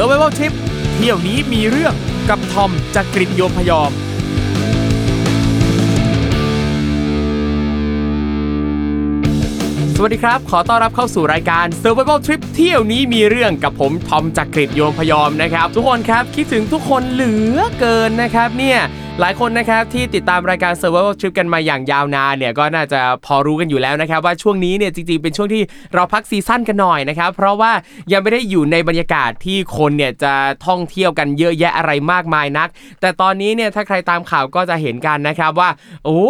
Survival Trip เที่ยวนี้มีเรื่องกับทอมจากกริฑโยมพยอม สวัสดีครับ ขอต้อนรับเข้าสู่รายการ Survival Trip เที่ยวนี้มีเรื่องกับผมทอมจากกริฑโยมพยอมนะครับ ทุกคนครับคิดถึงทุกคนเหลือเกินนะครับเนี่ยหลายคนนะครับที่ติดตามรายการ Survival Trip กันมาอย่างยาวนานเนี่ยก็น่าจะพอรู้กันอยู่แล้วนะครับ ว่าช่วงนี้เนี่ยจริงๆ เป็นช่วงที่เราพักซีซั่นกันหน่อยนะครับเพราะว่ายังไม่ได้อยู่ในบรรยากาศที่คนเนี่ยจะท่องเที่ยวกันเยอะแยะอะไรมากมายนัก แต่ตอนนี้เนี่ยถ้าใครตามข่าวก็จะเห็นกันนะครับว่า โอ้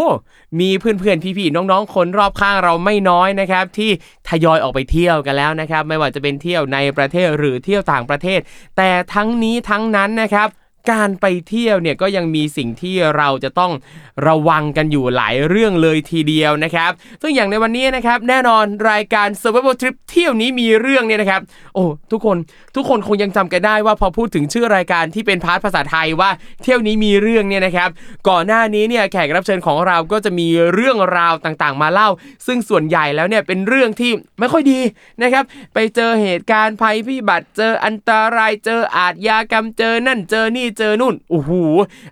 มีเพื่อนๆพี่ๆน้องๆคนรอบข้างเราไม่น้อยนะครับที่ทยอยออกไปเที่ยวกันแล้วนะครับ ไม่ว่าจะเป็นเที่ยวในประเทศหรือเที่ยวต่างประเทศ แต่ทั้งนี้ทั้งนั้นนะครับ การไปเที่ยวเนี่ยก็ยังมีสิ่งที่เราจะต้องระวังกันอยู่หลายเรื่องเลยทีเดียวนะครับ ซึ่งอย่างในวันนี้นะครับแน่นอนรายการ Survival Trip เที่ยวนี้มีเรื่องเนี่ยนะครับ โอ้ทุกคนทุกคนคงยังจำกันได้ว่าพอพูดถึงชื่อรายการที่เป็นพาร์ทภาษาไทยว่าเที่ยวนี้มีเรื่องเนี่ยนะครับก่อนหน้านี้เนี่ยแขกรับเชิญของเราก็จะมีเรื่องราวต่างๆ มาเล่า ซึ่งส่วนใหญ่แล้วเนี่ยเป็นเรื่องที่ไม่ค่อยดีนะครับ ไปเจอเหตุการณ์ภัยพิบัติเจออันตรายเจออาทยากรรมเจอนั่นเจอนี่เจอนู่นโอ้โห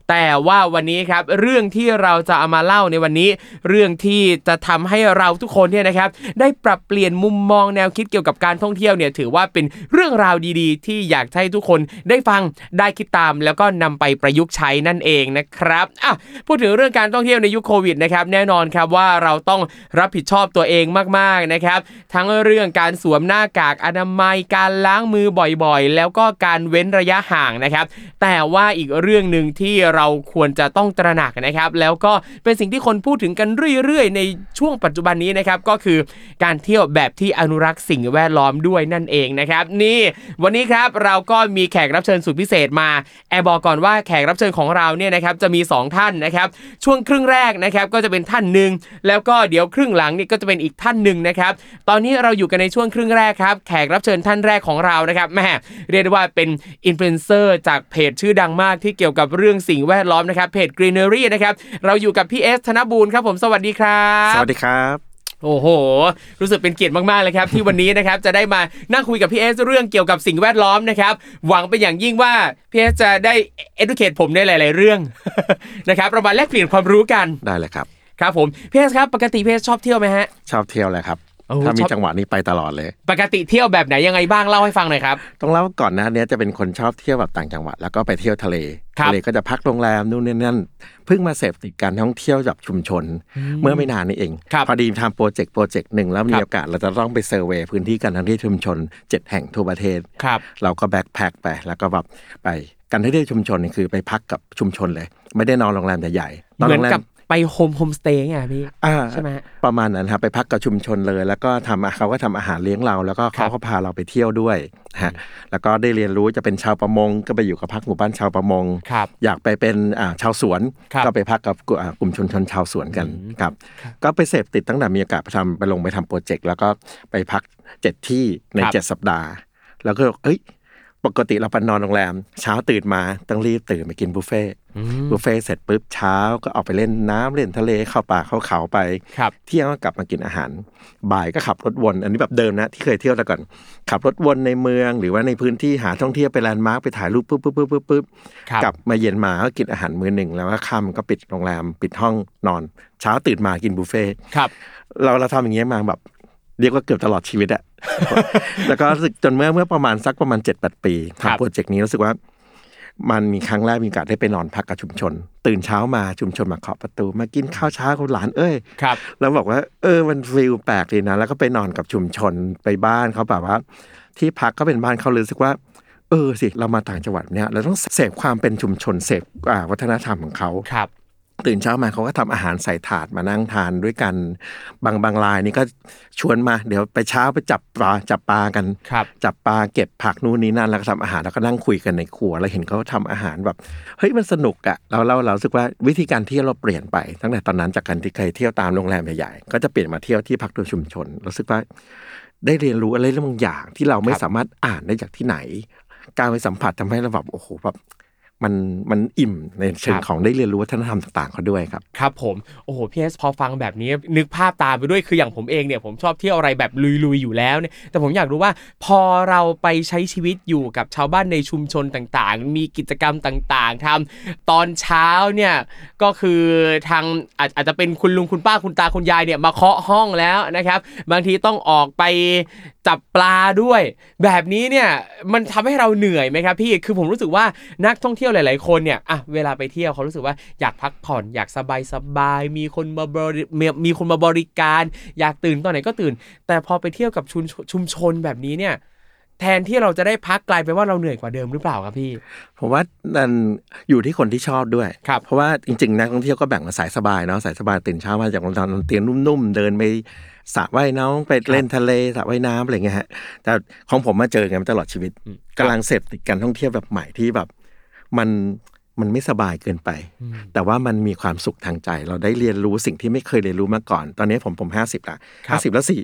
แต่ว่าวันนี้ครับเรื่องที่เราจะเอามาเล่าในวันนี้ เรื่องที่จะทำให้เราทุกคนเนี่ยนะครับ ได้ปรับเปลี่ยนมุมมองแนวคิดเกี่ยวกับการท่องเที่ยวเนี่ยถือว่าเป็นเรื่องราวดีๆ ที่อยากให้ทุกคนได้ฟังได้คิดตาม แล้วก็นำไปประยุกต์ใช้นั่นเองนะครับอะพูดถึงเรื่องการท่องเที่ยวในยุคโควิดนะครับแน่นอนครับว่าเราต้องรับผิดชอบตัวเองมากๆนะครับ ทั้งเรื่องการสวมหน้ากากอนามัยการล้างมือบ่อยๆ แล้วก็การเว้นระยะห่างนะครับ แต่ว่าอีกเรื่องหนึ่งที่เราควรจะต้องตระหนักนะครับ แล้วก็เป็นสิ่งที่คนพูดถึงกันเรื่อยๆ ในช่วงปัจจุบันนี้นะครับก็คือการเที่ยวแบบที่อนุรักษ์สิ่งแวดล้อมด้วยนั่นเองนะครับ นี่วันนี้ครับเราก็มีแขกรับเชิญสุดพิเศษมาแอบบอกก่อนว่าแขกรับเชิญของเราเนี่ยนะครับจะมี 2 ท่านนะครับช่วงครึ่งแรกนะครับก็จะเป็นท่านหนึ่งแล้วก็เดี๋ยวครึ่งหลังนี่ก็จะเป็นอีกท่านหนึ่งนะครับตอนนี้เราอยู่กันในช่วงครึ่งแรกครับแขกรับเชิญท่านแรกของเรานะครับแหมเรียกได้ว่าเป็นอินฟลูเอนเซอร์จากเพจชื่อดังมากที่เกี่ยวกับเรื่องสิ่งแวดล้อมนะครับเพจ Greenery นะครับเราอยู่กับพี่เอสธนบูรณ์ครับผมสวัสดีครับสวัสดีครับโอ้โห รู้สึกเป็นเกียรติมากๆเลยครับ ที่วันนี้นะครับจะได้มานั่งคุยกับพี่เอสเรื่องเกี่ยวกับสิ่งแวดล้อมนะครับ หวังเป็นอย่างยิ่งว่าพี่เอสจะได้ educate ผมในหลาย ๆ เรื่องนะครับเรามาแลกเปลี่ยนความรู้กันได้เลยครับครับผมพี่เอสครับปกติพี่เอสชอบเที่ยวไหมฮะชอบเที่ยวเลยครับโอ้ ถ้ามีชอบจังหวะนี้ไปตลอดเลย ปกติเที่ยวแบบไหนยังไงบ้างเล่าให้ฟังหน่อยครับต้องเล่าก่อนหนะเนี้ยจะเป็นคนชอบเที่ยวแบบต่างจังหวัดแล้วก็ไปเที่ยวทะเลครับทะเลก็จะพักโรงแรมนู่นนี่นั่นเพิ่งมาเสพติดการท่องเที่ยวแบบชุมชน เมื่อไม่นานนี้เองครับพอดีทำโปรเจกต์โปรเจกต์หนึ่งแล้วมีครับโอกาสเราจะต้องไป survey พื้นที่การท่องเที่ยวชุมชน 7 แห่งทั่วประเทศครับเราก็ backpack ไปแล้วก็แบบไปการท่องเที่ยวชุมชนนี่คือไปพักกับชุมชนเลย ไม่ได้นอนโรงแรมใหญ่ๆนอนเหมือนโรงแรมครับ ไปโฮมโฮมสเตย์ไงพี่อ่าใช่ไหมฮะประมาณนั้นครับไปพักกับชุมชนเลย แล้วก็ทำเขาก็ทำอาหารเลี้ยงเรา แล้วก็ครัเขาก็พาเราไปเที่ยวด้วยฮะแล้วก็ได้เรียนรู้จะเป็นชาวประมง ก็ไปอยู่กับพักหมู่บ้านชาวประมงครับอยากไปเป็นอ่าชาวสวนครับก็ไปพักกับกลุ่มอ่ากลุ่มชนชนชาวสวนกันครับ ก็ไปเสพติดตั้งแต่มีโอกาสไปทำไปลงไปทำโปรเจกต์แล้วก็ไปพักเจ็ดที่ในครับเจ็ดสัปดาห์ แล้วก็เอ้ย ปกติเราไปนอนโรงแรม เช้าตื่นมาต้องรีบตื่นไปกินบุฟเฟ่ต์บุฟเฟ่ต์เสร็จปุ๊บเช้าก็ออกไปเล่นน้ำเล่นทะเลเข้าป่าเข้าเขาไปครับเที่ยงก็กลับมากินอาหาร บ่ายก็ขับรถวน อันนี้แบบเดิมนะที่เคยเที่ยวแต่ก่อน ขับรถวนในเมืองหรือว่าในพื้นที่หาท่องเที่ยวไปแลนด์มาร์คไปถ่ายรูปปุ๊บปุ๊บปุ๊บปุ๊บปุ๊บครับกลับมาเย็นมาก็กินอาหารมื้อหนึ่งแล้วก็ค่ำก็ปิดโรงแรมปิดห้องนอน เช้าตื่นมากินบุฟเฟ่ต์ครับเราเราทำอย่างเงี้ยมาแบบ เรียกว่าเกือบตลอดชีวิตอะแล้วก็รู้สึกจนเมื่อเมื่อประมาณสักประมาณเจ็ดแปดปีครับทำโปรเจกต์นี้รู้สึกว่า มันมีครั้งแรกมีโอกาสได้ไปนอนพักกับชุมชน ตื่นเช้ามาชุมชนมาเคาะประตู มากินข้าวเช้ากับหลานเอ้ยครับแล้วบอกว่า เออมันฟีลแปลกดีนะ แล้วก็ไปนอนกับชุมชนไปบ้านเขาแบบว่า ที่พักก็เป็นบ้านเขาเลยรู้สึกว่าเออสิเรามาต่างจังหวัดเนี่ยเราต้องเสพความเป็นชุมชนเสพอ่าวัฒนธรรมของเขาครับ ตื่นเช้ามาเขาก็ทำอาหารใส่ถาดมานั่งทานด้วยกัน บางบางรายนี่ก็ชวนมา เดี๋ยวไปเช้าไปจับปลาจับปลากันครับจับปลาเก็บผักนู่นนี่นั่นแล้วก็ทำอาหารแล้วก็นั่งคุยกันในครัว แล้วเห็นเขาทำอาหารแบบเฮ้ยมันสนุกอะเราเราเรารู้สึกว่าวิธีการเที่ยวเราเปลี่ยนไปตั้งแต่ตอนนั้นจากการที่เคยเที่ยวตามโรงแรมใหญ่ๆก็จะเปลี่ยนมาเที่ยวที่พักโดยชุมชนรู้สึกว่าได้เรียนรู้อะไรเรื่องบางอย่างที่เราไม่ครับสามารถอ่านได้จากที่ไหน การไปสัมผัสทำให้เราแบบโอ้โหแบบ มันมันอิ่มในเชิงของได้เรียนรู้วัฒนธรรมต่างๆเขาด้วยครับครับผมโอ้โหพี่เอสพอฟังแบบนี้นึกภาพตามไปด้วยคืออย่างผมเองเนี่ยผมชอบเที่ยวอะไรแบบลุยๆอยู่แล้วเนี่ยแต่ผมอยากรู้ว่าพอเราไปใช้ชีวิตอยู่กับชาวบ้านในชุมชนต่างๆ มีกิจกรรมต่างๆทำตอนเช้าเนี่ยก็คือทางอาจอาจจะเป็นคุณลุงคุณป้าคุณตาคุณยายเนี่ยมาเคาะห้องแล้วนะครับ บางทีต้องออกไป จับปลาด้วย แบบนี้เนี่ยมันทำให้เราเหนื่อยไหมครับพี่คือผมรู้สึกว่านักท่องเที่ยวหลายๆคนเนี่ยอะเวลาไปเที่ยวเขารู้สึกว่าอยากพักผ่อนอยากสบายสบายๆมีคนมาบริมีมีคนมาบริการ อยากตื่นตอนไหนก็ตื่น แต่พอไปเที่ยวกับชุมชนชุมชนแบบนี้เนี่ยแทนที่เราจะได้พักกลายเป็นว่าเราเหนื่อยกว่าเดิมหรือเปล่าครับพี่ ผมว่านั่นอยู่ที่คนที่ชอบด้วยครับเพราะว่าจริงๆนักท่องเที่ยวก็แบ่งมาสายสบายเนาะสายสบายตื่นเช้ามาจากโรงแรมเตียงนุ่มๆเดินไป สระว่ายน้ำไปเล่นทะเลสระว่ายน้ำอะไรเงี้ยฮะแต่ของผมมาเจอกันมาตลอดชีวิตกำลังเสพติดการท่องเที่ยวแบบใหม่ที่แบบ มันมันไม่สบายเกินไป แต่ว่ามันมีความสุขทางใจ เราได้เรียนรู้สิ่งที่ไม่เคยเรียนรู้มาก่อน ตอนนี้ผมผมห้าสิบละครัห้าบสิบแล้วสี่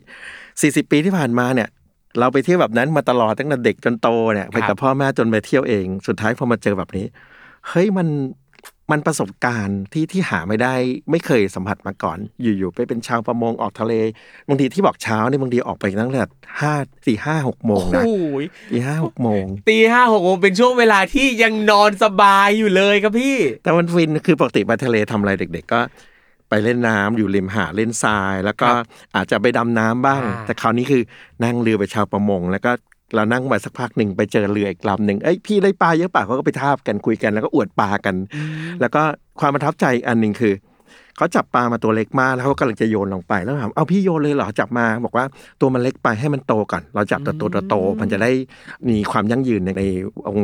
สี่สิบปีที่ผ่านมาเนี่ย เราไปเที่ยวแบบนั้นมาตลอดตั้งแต่เด็กจนโตเนี่ยไปครักับบพ่อแม่จนไปเที่ยวเอง สุดท้ายพอมาเจอแบบนี้ เฮ้ยมัน มันประสบการณ์ที่ที่หาไม่ได้ไม่เคยสัมผัสมาก่อน อยู่ๆไปเป็นชาวประมงออกทะเลบางทีที่บอกเช้าเนี่ยบางทีออกไปตั้งแต่ห้าสี่ห้าหกโมงโอ้นะโหตีห้าหกโมงตีห้าหกโมงเป็นช่วงเวลาที่ยังนอนสบายอยู่เลยครับพี่ แต่มันฟินคือปกติไปทะเลทำอะไรเด็ก ๆ ก็ไปเล่นน้ำอยู่ริมหาดเล่นทราย แล้วก็ครับอาจจะไปดำน้ำบ้างอ่าแต่คราวนี้คือนั่งเรือไปชาวประมง แล้วก็ เรานั่งไปสักพักหนึ่งไปเจอเรืออีกลำหนึ่งเอ้ยพี่ได้ปลาเยอะป่ะเขาก็ไปทาบกันคุยกันแล้วก็อวดปลากัน แล้วก็ความประทับใจอันหนึ่งคือเขาจับปลามาตัวเล็กมากแล้วเขากำลังจะโยนลงไปแล้วถามเอาพี่โยนเลยเหรอจับมา บอกว่าตัวมันเล็กไปให้มันโตก่อน เราจับตัวตัวโตๆมันจะได้มีความยั่งยืนในใน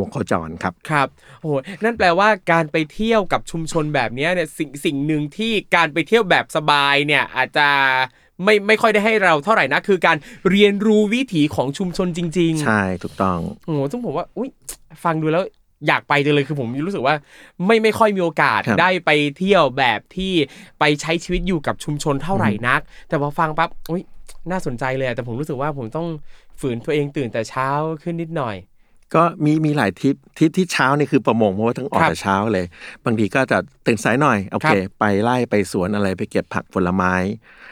วงโคจรครับครับโอ้โหนั่นแปลว่าการไปเที่ยวกับชุมชนแบบเนี้ยเนี่ยสิ่งสิ่งหนึ่งที่การไปเที่ยวแบบสบายเนี่ยอาจจะ ไม่ไม่ค่อยได้ให้เราเท่าไหร่นะคือการเรียนรู้วิถีของชุมชนจริง ๆ ใช่ถูกต้องโอ้โหซึ่งผมว่าอุ้ยฟังดูแล้วอยากไปจังเลยคือผมรู้สึกว่าไม่ไม่ค่อยมีโอกาสครับได้ไปเที่ยวแบบที่ไปใช้ชีวิตอยู่กับชุมชนเท่าไหร่นัก แต่พอฟังปั๊บอุ้ยน่าสนใจเลยอะแต่ผมรู้สึกว่าผมต้องฝืนตัวเองตื่นแต่เช้าขึ้นนิดหน่อย ก็มีมีหลายทริปทริปที่เช้านี่คือประมงเพราะว่าต้องออกครับแต่เช้าเลย บางทีก็จะตื่นสายหน่อยโอเคครับไปไล่ไปสวนอะไรไปเก็บผักผลไม้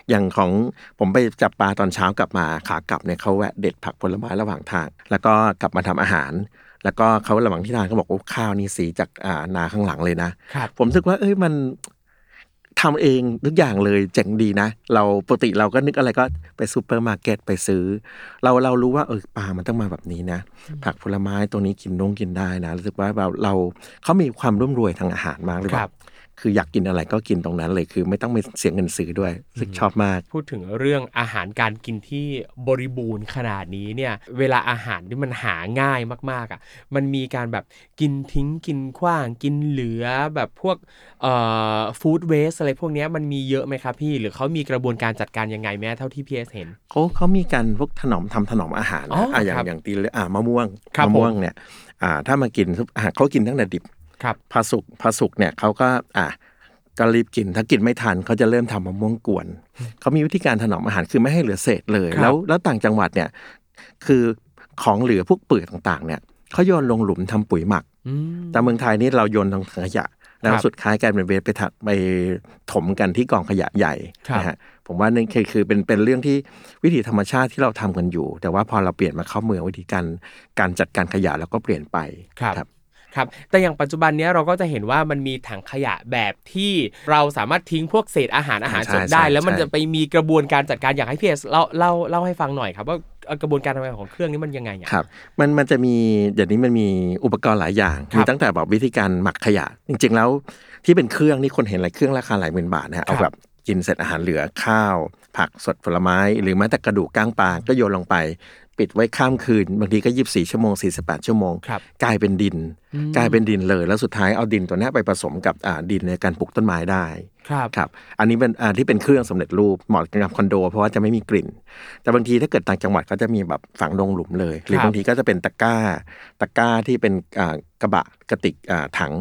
อย่างของผมไปจับปลาตอนเช้ากลับมาขากลับเนี่ยเขาแวะเด็ดผักผลไม้ระหว่างทาง แล้วก็กลับมาทำอาหาร แล้วก็เขาระหว่างที่ทานเขาบอกโอ้ข้าวนี่สีจากอ่านาข้างหลังเลยนะครับผมรู้สึกว่าเอ้ยมัน ทำเองทุกอย่างเลยเจ๋งดีนะ เราปกติเราก็นึกอะไรก็ไปซูเปอร์มาร์เก็ตไปซื้อ เราเรารู้ว่าเออปลามันต้องมาแบบนี้นะ ผักผลไม้ตัวนี้กินน้องกินได้นะรู้สึกว่าเราเราเขามีความร่ำรวยทางอาหารมากเลยครับ คืออยากกินอะไรก็กินตรงนั้นเลยคือไม่ต้องไปเสียเงินซื้อด้วยรู้สึกชอบมาก พูดถึงเรื่องอาหารการกินที่บริบูรณ์ขนาดนี้เนี่ยเวลาอาหารที่มันหาง่ายมากๆอะมันมีการแบบกินทิ้งกินขว้างกินเหลือแบบพวกเอ่อ food waste อะไรพวกเนี้ยมันมีเยอะไหมครับพี่ หรือเขามีกระบวนการจัดการยังไงแหมเท่าที่พี่เอสเห็นเขาเขามีการพวกถนอมทำถนอมอาหารอ๋อนะอะอย่างครับอย่างตีเลยอ่ามะม่วงครับมะม่วงผมเนี่ยอ่าถ้ามากินอ่าเขากินตั้งแต่ดิบ ครับพอสุกพอสุกเนี่ยเขาก็อะก็รีบกินถ้ากินไม่ทันเขาจะเริ่มทำมะม่วงกวนเขามีวิธีการถนอมอาหารคือไม่ให้เหลือเศษเลยครับแล้วแล้วต่างจังหวัดเนี่ยคือของเหลือพวกเปลือกต่างๆ เนี่ยเขาโยนลงหลุมทำปุ๋ยหมักอืมแต่เมืองไทยนี่เราโยนลงถังขยะ แล้วครับสุดท้ายกลายเป็นเวสไปถักไปถมกันที่กองขยะใหญ่ครับนะฮะผมว่านั่นคือคือเป็นเป็นเรื่องที่วิถีธรรมชาติที่เราทำกันอยู่ แต่ว่าพอเราเปลี่ยนมาเข้าเมืองวิธีการการจัดการขยะแล้วก็เปลี่ยนไปครับ ครับครับแต่อย่างปัจจุบันเนี้ยเราก็จะเห็นว่ามันมีถังขยะแบบที่เราสามารถทิ้งพวกเศษอาหารอาหารใช่สดได้ใช่แล้วมันใช่จะไปมีกระบวนการจัดการอยากให้พี่เอสเล่าเล่าเล่าให้ฟังหน่อยครับว่าเอ่อกระบวนการทำงานของเครื่องนี้มันยังไงอะครับมันมันจะมีเดี๋ยวนี้มันมีอุปกรณ์หลายอย่างครับมีตั้งแต่แบบวิธีการหมักขยะ จริง ๆ แล้วที่เป็นเครื่องนี่คนเห็นหลายเครื่องราคาหลายหมื่นบาทนะฮะครับเอาแบบกินเสร็จอาหารเหลือข้าว ผักสดผลไม้ หรือแม้แต่กระดูกก้างปลาก็โยนลงไป ปิดไว้ข้ามคืน บางทีก็ยีิบสี่ชั่วโมงสี่สิบแปดชั่วโมงครับกลายเป็นดินอืมกลายเป็นดินเลย แล้วสุดท้ายเอาดินตัวเนี้ยไปผสมกับอ่าดินในการปลูกต้นไม้ได้ครับครับ อันนี้เป็นอ่าที่เป็นเครื่องสำเร็จรูปเหมาะกับคอนโด เพราะว่าจะไม่มีกลิ่น แต่บางทีถ้าเกิดต่างจังหวัดก็จะมีแบบฝังลงหลุมเลย หรือครับบางทีก็จะเป็นตะกร้า ตะกร้าที่เป็นอ่ากระบะกระติกอ่าถัง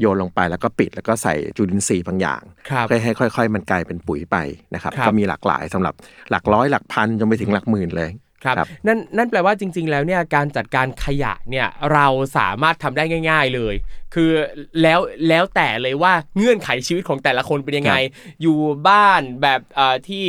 โยนลงไปแล้วก็ปิดแล้วก็ใส่จุลินทรีย์บางอย่างครับเพื่อให้ค่อย ๆ มันกลายเป็นปุ๋ยไปนะครับครับก็มีหลากหลายสำหรับหลักร้อยหลักพันจนไปถึงหลักหมื่นเลย ครับครับนั่นนั่นแปลว่าจริง ๆ แล้วเนี่ยการจัดการขยะเนี่ยเราสามารถทำได้ง่าย ๆเลย คือแล้วแล้วแต่เลยว่าเงื่อนไขชีวิตของแต่ละคนเป็นยังไง อยู่บ้านแบบเอ่อที่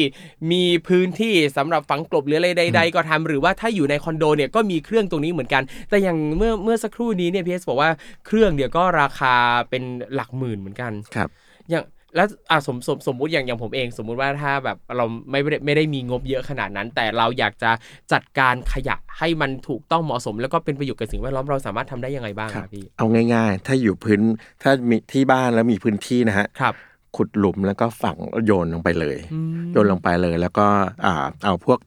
มีพื้นที่สำหรับฝังกลบหรืออะไรใด ๆ ก็ทำหรือว่าถ้าอยู่ในคอนโดเนี่ยก็มีเครื่องตรงนี้เหมือนกัน แต่อย่างเมื่อเมื่อสักครู่นี้เนี่ยพีเอสบอกว่าเครื่องเดียวก็ราคาเป็นหลักหมื่นเหมือนกันครับอย่าง แล้วอะสมสมสมมุติอย่างอย่างผมเอง สมมุติว่าถ้าแบบเราไม่ได้ไม่ได้มีงบเยอะขนาดนั้น แต่เราอยากจะจัดการขยะให้มันถูกต้องเหมาะสม แล้วก็เป็นประโยชน์กับสิ่งแวดล้อมเราสามารถทำได้ยังไงบ้างคครัรับบพี่เอาง่าย ๆ ถ้าอยู่พื้นถ้ามีที่บ้านแล้วมีพื้นที่นะฮะครับขุดหลุมแล้วก็ฝังโยนลงไปเลยอืมโยนลงไปเลยแล้วก็อ่าเอาพวก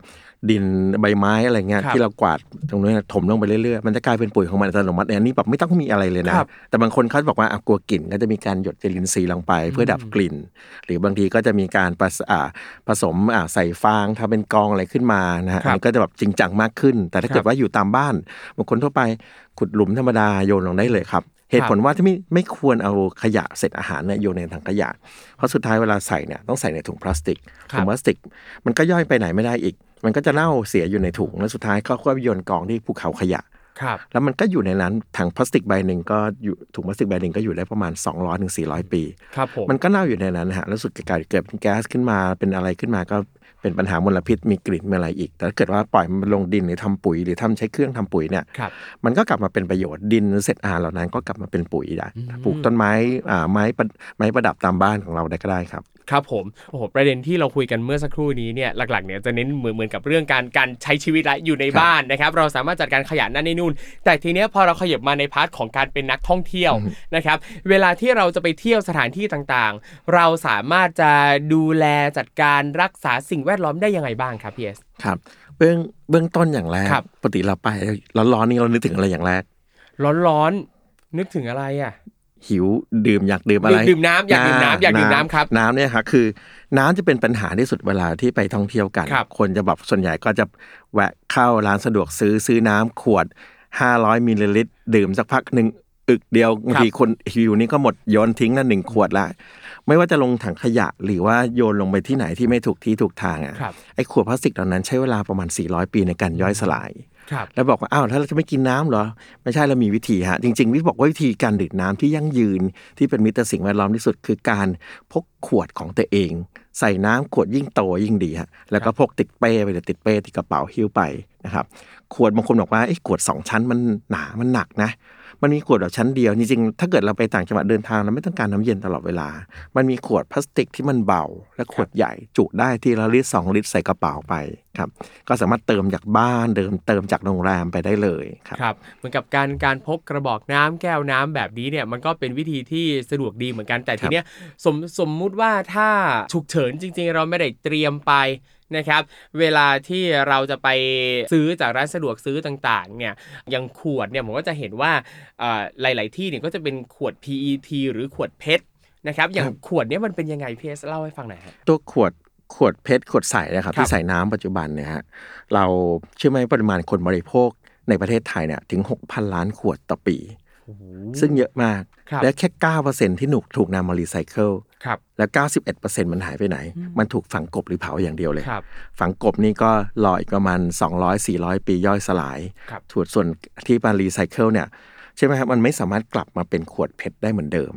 ดินใบไม้อะไรเงี้ยครับที่เรากวาดตรงนี้นถมลงไปเรื่อยๆมันจะกลายเป็นปุ๋ยของมันอัตโนมัติอันนี้แบบไม่ต้องมีอะไรเลยนะครับ แต่บางคนเขาบอกว่าอะกลัวกลิ่นก็จะมีการหยดเจลินทรีย์ลงไป เพื่อดับกลิ่น หรือบางทีก็จะมีการผสอ่าผสมอ่าใส่ฟางทำเป็นกองอะไรขึ้นมานะฮะครับอันนี้ก็จะแบบจริงจังมากขึ้น แต่ถ้าครับเกิดว่าอยู่ตามบ้านบางคนทั่วไปขุดหลุมธรรมดาโยนลงได้เลยครับ เหตุผลว่าที่ไม่ไม่ควรเอาขยะเศษอาหารเนี่ยโยนในถังขยะ เพราะสุดท้ายเวลาใส่เนี่ยต้องใส่ในถุงพลาสติกครับถุงพลาสติก มันก็ย่อยไปไหนไม่ได้อีก มันก็จะเน่าเสียอยู่ในถุงแล้วสุดท้ายก็ค่อยโยนกองที่ภูเขาขยะครับแล้วมันก็อยู่ในนั้นถังพลาสติกใบหนึ่งก็อยู่ถุงพลาสติกใบหนึ่งก็อยู่ได้ประมาณ 200-400ถึง400ปีครับผมมันก็เน่าอยู่ในนั้นฮะแล้วสุดเกิดเกิดเป็นแก๊สขึ้นมาเป็นอะไรขึ้นมาก็ เป็นปัญหามลพิษมีกลิ่นมีอะไรอีก แต่ถ้าเกิดว่าปล่อยมันลงดินหรือทำปุ๋ยหรือทำใช้เครื่องทำปุ๋ยเนี่ยครับมันก็กลับมาเป็นประโยชน์ดินหรือเศษอาหารเหล่านั้นก็กลับมาเป็นปุ๋ยได้อืมปลูกต้นไม้อ่าไม้ประไม้ประดับตามบ้านของเราได้ก็ได้ครับ ครับผมโอ้โหประเด็นที่เราคุยกันเมื่อสักครู่นี้เนี่ยหลักๆเนี่ยจะเน้นเหมือนเหมือนกับเรื่องการการใช้ชีวิตและอยู่ในบ้านนะครับ เราสามารถจัดการขยะนั่นนี่นู่น แต่ทีเนี้ยพอเราขยับมาใน part ของการเป็นนักท่องเที่ยวนะครับ เวลาที่เราจะไปเที่ยวสถานที่ต่างๆ เราสามารถจะดูแลจัดการรักษาสิ่งแวดล้อมได้ยังไงบ้างครับพี่เอสครับเบื้องเบื้องต้นอย่างแรกครับปกติเราไปร้อนๆนี่เรานึกถึงอะไรอย่างแรก ร้อนๆนึกถึงอะไรอะ หิวดื่มอยากดื่มอะไรดื่มน้ำอยากดื่มน้ำอยากดื่มน้ำครับน้ำเนี่ยครับคือ น้ำจะเป็นปัญหาที่สุดเวลาที่ไปท่องเที่ยวกันครับคนจะแบบส่วนใหญ่ก็จะแวะเข้าร้านสะดวกซื้อซื้อน้ำขวด 500มิลลิลิตรดื่มสักพักหนึ่งอึกเดียวบางทีคนหิวนี่ก็หมดโยนทิ้งละหนึ่งขวดละไม่ว่าจะลงถังขยะหรือว่าโยนลงไปที่ไหนที่ไม่ถูกที่ถูกทางอะครับไอ้ขวดพลาสติกเหล่านั้นใช้เวลาประมาณ 400 ปีในการย่อยสลายครับ แล้วบอกว่าอ้าวถ้าเราจะไม่กินน้ำเหรอ ไม่ใช่เรามีวิธีฮะ จริงๆวิทบอกว่าวิธีการดื่มน้ำที่ยั่งยืนที่เป็นมิตรสิ่งแวดล้อมที่สุด คือการพกขวดของตัวเอง ใส่น้ำขวดยิ่งโตยิ่งดีฮะแล้วก็พกติดเป้ไปติดเป้ติดกระเป๋าหิ้วไปนะครับขวดบางคนบอกว่าไอ้ขวดสองชั้นมันหนามันหนักนะ มันมีขวดแบบชั้นเดียว จริงๆ ถ้าเกิดเราไปต่างจังหวัดเดินทางเราไม่ต้องการน้ำเย็นตลอดเวลา มันมีขวดพลาสติกที่มันเบา และขวดใหญ่จุได้ทีละลิตรสองลิตรใส่กระเป๋าไปครับก็สามารถเติมจากบ้านเดิมเติมจากโรงแรมไปได้เลยครับครับเหมือนกับการการพกกระบอกน้ำแก้วน้ำแบบนี้เนี่ยมันก็เป็นวิธีที่สะดวกดีเหมือนกันแต่ทีเนี้ยสมสมมุติว่าถ้าฉุกเฉินจริง ๆ เราไม่ได้เตรียมไป นะครับ เวลาที่เราจะไปซื้อจากร้านสะดวกซื้อต่างๆเนี่ยอย่างขวดเนี่ยผมก็จะเห็นว่าเอ่อหลาย ๆ ที่เนี่ยก็จะเป็นขวด PET หรือขวดเพชรนะครับอย่างขวดเนี้ยมันเป็นยังไงพีเอสเล่าให้ฟังหน่อยครับตัวขวดขวดเพชรขวดใสนะครับครับที่ใส่น้ำปัจจุบันเนี่ยฮะเราเชื่อไหมปริมาณคนบริโภคในประเทศไทยเนี่ยถึง 6,000 ล้านขวดต่อปี ซึ่งเยอะมากครับและแค่ 9%ที่หนุกถูกนำมารีไซเคิลครับแล้ว 91%มันหายไปไหน มันถูกฝังกลบหรือเผาอย่างเดียวเลยครับฝังกลบนี่ก็รออีกประมาณ 200-400 ปีย่อยสลายครับถูกส่วนที่มารีไซเคิลเนี่ยใช่ไหมครับมันไม่สามารถกลับมาเป็นขวด PET ได้เหมือนเดิม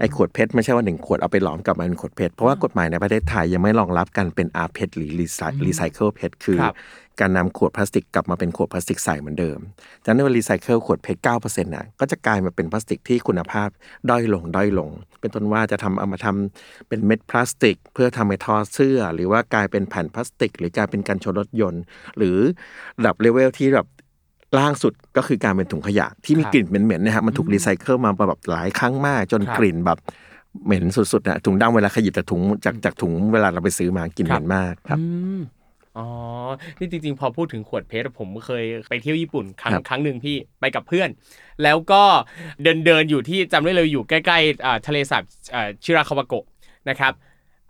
ไอ้ขวดเพชรไม่ใช่ว่าหนึ่งขวดเอาไปหลอมกลับมาเป็นขวดเพชรเพราะว่ากฎหมายในประเทศไทยยังไม่รองรับการเป็น rPET หรือรีไซ recycle PET คือครับ การนำขวดพลาสติกกลับมาเป็นขวดพลาสติกใสเหมือนเดิมจากนั้นเวลารีไซเคิลขวด PET 9%น่ะก็จะกลายมาเป็นพลาสติกที่คุณภาพด้อยลงด้อยลง เป็นต้นว่าจะทำเอามาทำเป็นเม็ดพลาสติก เพื่อทำให้ทอเสื้อ หรือว่ากลายเป็นแผ่นพลาสติก หรือกลายเป็นกันชนรถยนต์ หรือระดับเลเวลที่แบบล่างสุดก็คือการเป็นถุงขยะที่มีครับกลิ่นเหม็นๆนะฮะมันถูกรีไซเคิลมาแบบหลายครั้งมาก จนครับกลิ่นแบบเหม็นสุดๆนะถุงดำเวลาขยิบจากถุงจากจากถุงเวลาเราไปซื้อมากลิ่นเหม็นมากครับ อืมอ๋อ นี่จริงๆ พอพูดถึงขวดเพชรผมเคยไปเที่ยวญี่ปุ่นครั้งครับครั้งหนึ่งพี่ไปกับเพื่อน แล้วก็เดินเดินอยู่ที่จำได้เลยอยู่ใกล้ๆอ่าทะเลสาบอ่าชิราคาวาโกะนะครับ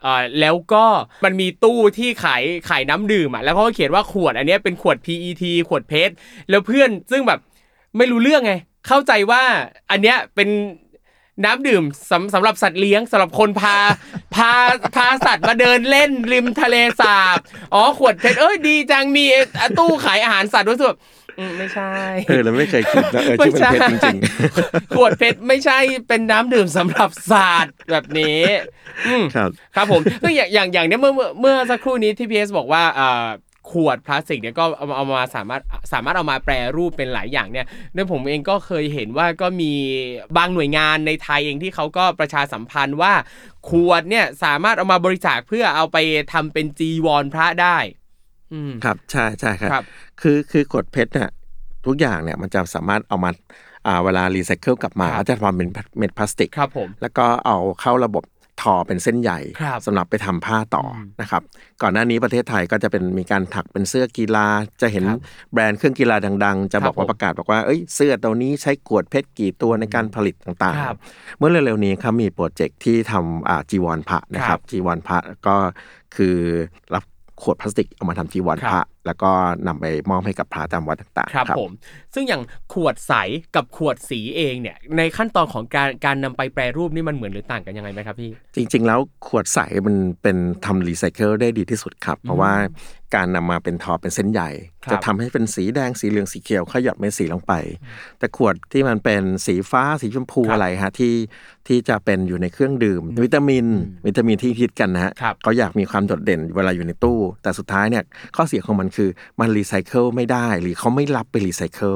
อ่าแล้วก็มันมีตู้ที่ขายขายน้ำดื่มอะแล้วเขาก็เขียนว่าขวดอันเนี้ยเป็นขวด PET ขวดเพชรแล้วเพื่อนซึ่งแบบไม่รู้เรื่องไง เข้าใจว่าอันเนี้ยเป็น น้ำดื่มสำสำหรับสัตว์เลี้ยงสำหรับคนพา พาพาสัตว์มาเดินเล่นริมทะเลสาบ อ๋อขวดเพชรเอ้ยดีจังมีอะตู้ขายอาหารสัตว์ด้วยส่วนอืมไม่ใช่ เออเราไม่เคยคิดนะเออที่มันเพชรจริงขวดเพชรไม่ใช่เป็นน้ำดื่มสำหรับสัตว์แบบนี้อืม ๆ ครับ ครับผมก็อย่างอย่างอย่างเนี้ยเมื่อเมื่อเมื่อสักครู่นี้ที่พีเอสบอกว่าอ่า ขวดพลาสติกเนี่ยก็เอามาเอามาสามารถสามารถเอามาแปรรูปเป็นหลายอย่างเนี่ยด้วยผมเองก็เคยเห็นว่าก็มีบางหน่วยงานในไทยเองที่เขาก็ประชาสัมพันธ์ว่า ขวดเนี่ยสามารถเอามาบริจาคเพื่อเอาไปทำเป็นจีวรพระได้อืมครับใช่ใช่ครับครับ คือคือกดเพชรเนี่ยทุกอย่างเนี่ยมันจะสามารถเอามาอ่าเวลารีไซเคิลกลับมาครับก็จะทำเป็นเม็ดพลาสติกครับผมแล้วก็เอาเข้าระบบ ทอเป็นเส้นใหญ่ครับสำหรับไปทำผ้าต่ออนะครับ ก่อนหน้านี้ประเทศไทยก็จะเป็นมีการถักเป็นเสื้อกีฬา จะเห็นครับแบรนด์เครื่องกีฬาดัง ๆ จะครับบอกว่าผมประกาศบอกว่าเอ้ยเสื้อตัวนี้ใช้ขวดเพชรกี่ตัวในการผลิตต่างครับๆเมื่อเร็วๆนี้ครับมีโปรเจกต์ที่ทำอ่าจีวรพระนะคครัรับบจีวรพระก็คือรับขวดพลาสติกเอามาทำจีวรครับพระ แล้วก็นำไปมอบให้กับพระตามวัดต่างๆ ครับผม ซึ่งอย่างขวดใสกับขวดสีเองเนี่ย ในขั้นตอนของการการนำไปแปรรูปนี่มันเหมือนหรือต่างกันยังไงไหมครับพี่ จริง ๆ แล้วขวดใสมันเป็นทำรีไซเคิลได้ดีที่สุดครับ เพราะว่าการนำมาเป็นทอเป็นเส้นใหญ่ครับจะทำให้เป็นสีแดงสีเหลืองสีเขียวขยับเม็ดสีลงไป แต่ขวดที่มันเป็นสีฟ้าสีชมพูครับอะไรฮะที่ที่จะเป็นอยู่ในเครื่องดื่ม วิตามิน วิตามินที่ฮิตกันนะฮะครับเขาอยากมีความโดดเด่นเวลาอยู่ในตู้ แต่สุดท้ายเนี่ยข้อเสียของมันคือมันรีไซเคิลไม่ได้หรือเขาไม่รับไปรีไซเคิล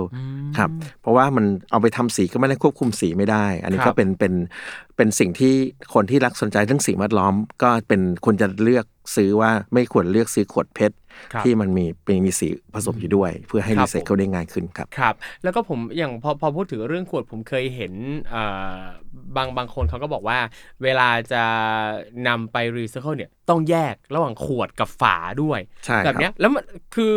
ครับเพราะว่ามันเอาไปทำสีก็ไม่ได้ควบคุมสีไม่ได้ อันนี้ครับก็เป็นเป็น เป็นสิ่งที่คนที่รักสนใจเรื่องสิ่งแวดล้อม ก็เป็นควรจะเลือกซื้อว่าไม่ควรเลือกซื้อขวด PET ครับที่มันมีเป็นมีสีผสมอยู่ด้วย เพื่อให้ครับรีไซเคิลได้ง่ายขึ้นครับครับ แล้วก็ผมอย่างพอพอพูดถึงเรื่องขวดผมเคยเห็นเอ่อบางบางคนเขาก็บอกว่า เวลาจะนำไปรีไซเคิลเนี่ยต้องแยกระหว่างขวดกับฝาด้วยใช่ครับแบบเนี้ยแล้วมันคือ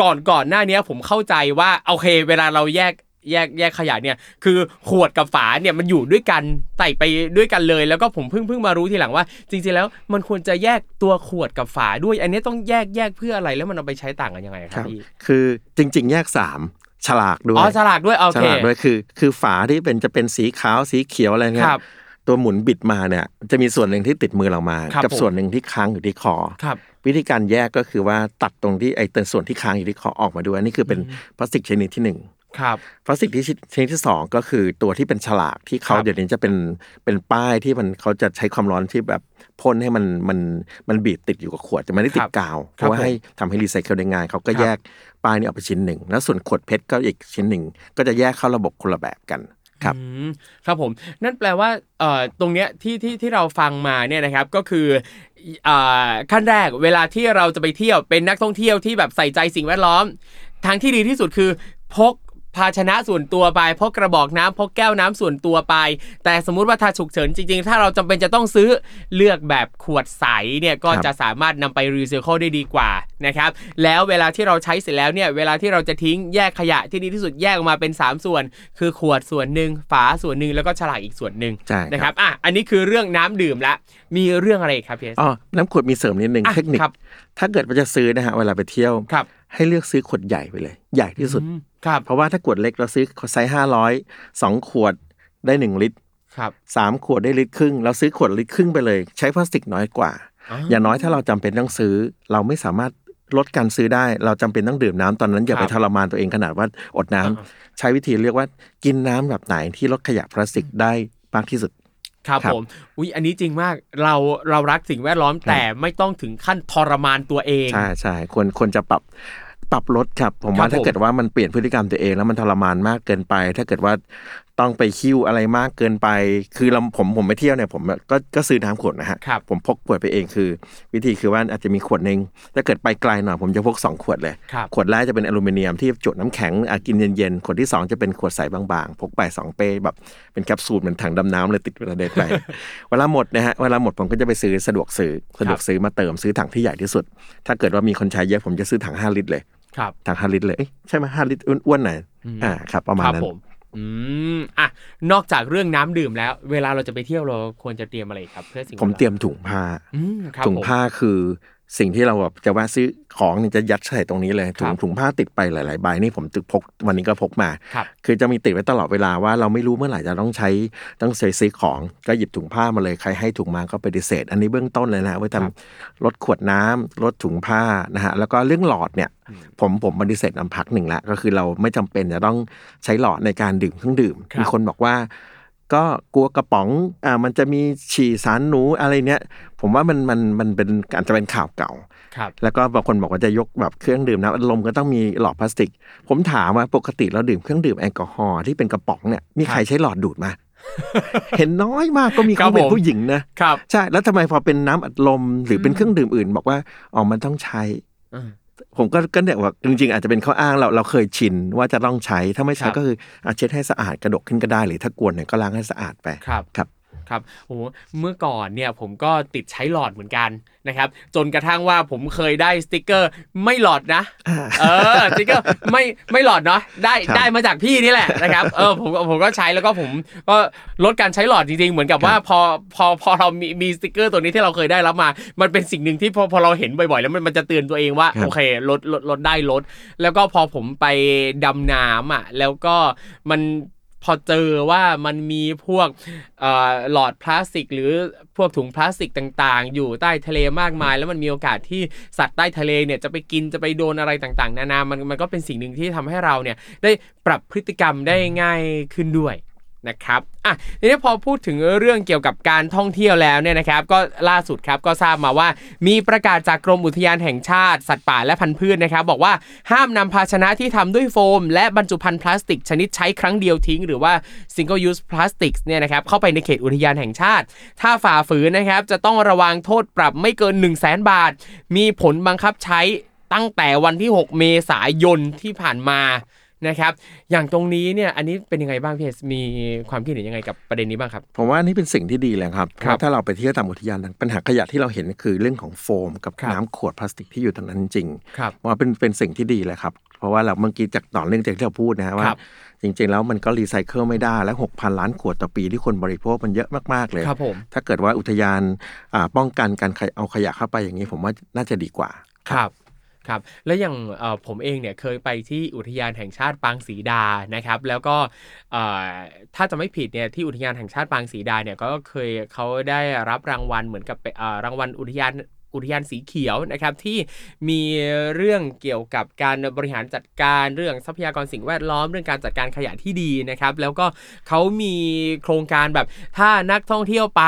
ก่อนก่อนหน้าเนี้ยผมเข้าใจว่าโอเค เวลาเราแยก แยกแยกขยะเนี่ย คือขวดกับฝาเนี่ยมันอยู่ด้วยกันไต่ไปด้วยกันเลย แล้วก็ผมเพิ่งเพิ่งมารู้ทีหลังว่า จริงๆแล้วมันควรจะแยกตัวขวดกับฝาด้วย อันนี้ต้องแยกแยกเพื่ออะไรแล้วมันเอาไปใช้ต่างกันยังไงคครัรับบพี่คือจริง ๆ แยกสามฉลากด้วยอ๋อฉลากด้วยโอฉเคลากด้วยคือ คือฝาที่เป็นจะเป็นสีขาวสีเขียวอะไรเงี้คยรับตัวหมุนบิดมาเนี่ยจะมีส่วนหนึ่งที่ติดมือเรามาครับกับผมส่วนหนึ่งที่ค้างอยู่ที่คอครับวิธีการแยกก็คือว่าตัดตรงที่ไอ้ตัวส่วนที่ค้างอยู่ที่คอออกมาด้วยอันนี่คือเป็นพลาสติกชนิดที่หนึ่ง ครับพลาสติกที่ชนิดที่สองก็คือตัวที่เป็นฉลากที่เขาครับเดี๋ยวนี้จะเป็นเป็นป้ายที่มันเขาจะใช้ความร้อนที่แบบพ่นให้มันมันมันบีบติดอยู่กับขวดจะไม่ได้ติครัดบกาวเพครับราะว่าผมให้ทำให้รีไซเคิลได้ง่ายเขาก็ครับแยกป้ายนี้ออกไปชิ้นหนึ่ง แล้วส่วนขวดเพชรก็อีกชิ้นหนึ่ง ก็จะแยกเข้าระบบคนละแบบกันครับอืมครับผมนั่นแปลว่าเอ่อตรงเนี้ยที่ที่ที่เราฟังมาเนี่ยนะครับก็คืออ่าขั้นแรกเวลาที่เราจะไปเที่ยวเป็นนักท่องเที่ยวที่แบบใส่ใจสิ่งแวดล้อม ทางที่ดีที่สุดคือพก ภาชนะส่วนตัวไปพกกระบอกน้ำพกแก้วน้ำส่วนตัวไป แต่สมมุติว่าถ้าฉุกเฉินจริงๆ ถ้าเราจำเป็นจะต้องซื้อเลือกแบบขวดใสเนี่ยก็ครับจะสามารถนำไปรีไซเคิลได้ดีกว่านะครับแล้วเวลาที่เราใช้เสร็จแล้วเนี่ยเวลาที่เราจะทิ้งแยกขยะที่ดีที่สุดแยกออกมาเป็น 3 ส่วน คือขวดส่วนหนึ่งฝาส่วนหนึ่งแล้วก็ฉลากอีกส่วนหนึ่งใช่ครับนะครับอะอันนี้คือเรื่องน้ำดื่มละมีเรื่องอะไรอีกครับพี่เอสอ๋อน้ำขวดมีเสริมนิดนึงอะเทคนิคครับถ้าเกิดว่าจะซื้อนะฮะเวลาไปเที่ยวครับ ให้เลือกซื้อขวดใหญ่ไปเลย ใหญ่ที่สุดอืมครับ เพราะว่าถ้าขวดเล็กเราซื้อไซส์ห้าร้อยสองขวดได้หนึ่งลิตรครับสามขวดได้ลิตรครึ่ง เราซื้อขวดลิตรครึ่งไปเลย ใช้พลาสติกน้อยกว่า อย่างน้อยถ้าเราจำเป็นต้องซื้อ เราไม่สามารถลดการซื้อได้ เราจำเป็นต้องดื่มน้ำตอนนั้นอย่าไปครับทรมานตัวเองขนาดว่าอดน้ำใช้วิธีเรียกว่ากินน้ำแบบไหนที่ลดขยะพลาสติกได้มากที่สุด ครับครับผมอุ้ยอันนี้จริงมากเราเรารักสิ่งแวดล้อมแต่ไม่ต้องถึงขั้นทรมานตัวเอง ใช่ใช่ควรควรจะปรับปรับลดครับ ผมว่าครับถ้าผมเกิดว่ามันเปลี่ยนพฤติกรรมตัวเองแล้วมันทรมานมากเกินไป ถ้าเกิดว่าต้องไปคิ้วอะไรมากเกินไป คือเราผมผมไปเที่ยวเนี่ยผมก็ก็ซื้อน้ำขวดนะฮะครับผมพกขวดไปเองคือ วิธีคือว่าอาจจะมีขวดหนึ่งถ้าเกิดไปไกลหน่อยผมจะพกสองขวดเลยครับขวดแรกจะเป็นอลูมิเนียมที่จุน้ำแข็งอะกินเย็นๆ ขวดที่สองจะเป็นขวดใสบางๆ พกไปสองเป้แบบเป็นแคปซูลเหมือนถังดำน้ำเลยติดเวลาเดินไป เวลาหมดนะฮะเวลาหมดผมก็จะไปซื้อสะดวกซื้อสะดวกซื้อมาเติมซื้อถังที่ใหญ่ที่สุด ถ้าเกิดว่ามีคนใช้เยอะผมจะซื้อถัง5ลิตรเลยครับถัง5ลิตรเลยเอ้ยใช่ไหมห้าลิตรอ้วนๆหน่อยอ่าครับประมาณครับนั้นผม อืมอะนอกจากเรื่องน้ำดื่มแล้ว เวลาเราจะไปเที่ยวเราควรจะเตรียมอะไรครับ เพื่อสิ่งผมแวดล้อเตรียมถุงผ้าอืมครับถุงผมผ้าคือ สิ่งที่เราแบบจะแวะซื้อของเนี่ยจะยัดใส่ตรงนี้เลยถุคงรับถุงผ้าติดไปหลาย ๆ ใบนี่ผมตึกพกวันนี้ก็พกมาครับคือจะมีติดไว้ตลอดเวลาว่าเราไม่รู้เมื่อไหร่จะต้องใช้ต้องซื้อซื้อของก็หยิบถุงผ้ามาเลยใครให้ถุงมาก็ปฏิเสธ อันนี้เบื้องต้นเลยนะไว้ทำลดขวดน้ำลดถุงผ้านะฮะแล้วก็เรื่องหลอดเนี่ยผมผมปฏิเสธน้ำพักหนึ่งละก็คือเราไม่จำเป็นจะต้องใช้หลอดในการดื่มเครื่องดื่มครับมีคนบอกว่า ก็กลัวกระป๋องอ่ามันจะมีฉี่สารหนูอะไรเนี้ยผมว่ามันมันมันเป็นอาจจะเป็นข่าวเก่าครับแล้วก็บางคนบอกว่าจะยกแบบเครื่องดื่มน้ำอัดลมก็ต้องมีหลอดพลาสติก ผมถามว่าปกติเราดื่มเครื่องดื่มแอลกอฮอล์ที่เป็นกระป๋องเนี่ยมีใครใช้หลอดดูดมาเห็นน้อยมากก็มีครับเขาเป็นผมผู้หญิงนะครับใช่แล้วทำไมพอเป็นน้ำอัดลมหรือเป็นเครื่องดื่มอื่น บอกว่าอ๋อมันต้องใช้อืม ผมก็ก็เนี่ยว่าจริงๆ อาจจะเป็นข้ออ้างเราเราเคยชินว่าจะต้องใช้ถ้าไม่ใช้ครับก็คืออาเช็ดให้สะอาดกระดกขึ้นก็ได้หรือถ้ากวนเนี่ยก็ล้างให้สะอาดไปครับ ครับครับโอ้โหเมื่อก่อนเนี่ยผมก็ติดใช้หลอดเหมือนกันนะครับ จนกระทั่งว่าผมเคยได้สติกเกอร์ไม่หลอดนะเออสติกเกอร์ไม่ไม่หลอดเนาะได้ครับได้มาจากพี่นี่แหละนะครับเออผมก็ผมก็ใช้แล้วก็ผมก็ลดการใช้หลอดจริงๆ เหมือนกับว่าพอพอพอเรามีมีสติกเกอร์ตัวนี้ที่เราเคยได้รับมา มันเป็นสิ่งหนึ่งที่พอพอเราเห็นบ่อยๆ แล้วมันมันจะเตือนตัวเองว่าครับโอเคลดลดลดได้ลด แล้วก็พอผมไปดำน้ำอะแล้วก็มัน พอเจอว่ามันมีพวกหลอดพลาสติก หรือพวกถุงพลาสติกต่างๆ อยู่ใต้ทะเลมากมาย แล้วมันมีโอกาสที่สัตว์ใต้ทะเลเนี่ยจะไปกินจะไปโดนอะไรต่างๆ นานามันมันก็เป็นสิ่งหนึ่งที่ทำให้เราเนี่ยได้ปรับพฤติกรรมได้ง่ายขึ้นด้วย นะครับอะทีนี้พอพูดถึงเรื่องเกี่ยวกับการท่องเที่ยวแล้วเนี่ยนะครับ ก็ล่าสุดครับก็ทราบมาว่า มีประกาศจากกรมอุทยานแห่งชาติ สัตว์ป่าและพันธุ์พืชนะครับ บอกว่าห้ามนำภาชนะที่ทำด้วยโฟม และบรรจุภัณฑ์พลาสติก ชนิดใช้ครั้งเดียวทิ้ง หรือว่า single use plastics เนี่ยนะครับเข้าไปในเขตอุทยานแห่งชาติ ถ้าฝ่าฝืนนะครับจะต้องระวังโทษปรับไม่เกิน 1 0 0 0 0แสนบาท มีผลบังคับใช้ตั้งแต่วันที่ 6 เมษายนที่ผ่านมา นะครับ อย่างตรงนี้เนี่ยอันนี้เป็นยังไงบ้างพี่เอสมีความคิดเห็นยังไงกับประเด็นนี้บ้างครับ ผมว่านี่เป็นสิ่งที่ดีเลยครับเพครับราะถ้าเราไปเที่ยวตามอุทยานนั้นปัญหาขยะที่เราเห็นคือเรื่องของโฟม กับครับน้ำขวดพลาสติกที่อยู่ตรงนั้นจริงครับว่าเป็นเป็นสิ่งที่ดีเลยครับเพราะว่าเราเมื่อกี้จากต่อเรื่องจากที่เราพูดนะฮะว่าครับจริงๆ แล้วมันก็รีไซเคิลไม่ได้และ6,000 ล้านขวดต่อปีที่คนบริโภคมันเยอะมาก ๆ เลยครับผมถ้าเกิดว่าอุทยานอ่าป้องกันการเอาขยะเข้าไปอย่างนี้ผมว่าน่าจะดีกว่าครับ ครับแล้วอย่างผมเองเนี่ยเคยไปที่อุทยานแห่งชาติปางศรีดานะครับ แล้วก็ถ้าจะไม่ผิดเนี่ยที่อุทยานแห่งชาติปางศรีดาเนี่ยก็เคยเขาได้รับรางวัลเหมือนกับรางวัลอุทยานอุทยานสีเขียวนะครับที่มีเรื่องเกี่ยวกับการบริหารจัดการเรื่องทรัพยากรสิ่งแวดล้อมเรื่องการจัดการขยะที่ดีนะครับ แล้วก็เขามีโครงการแบบถ้านักท่องเที่ยวไป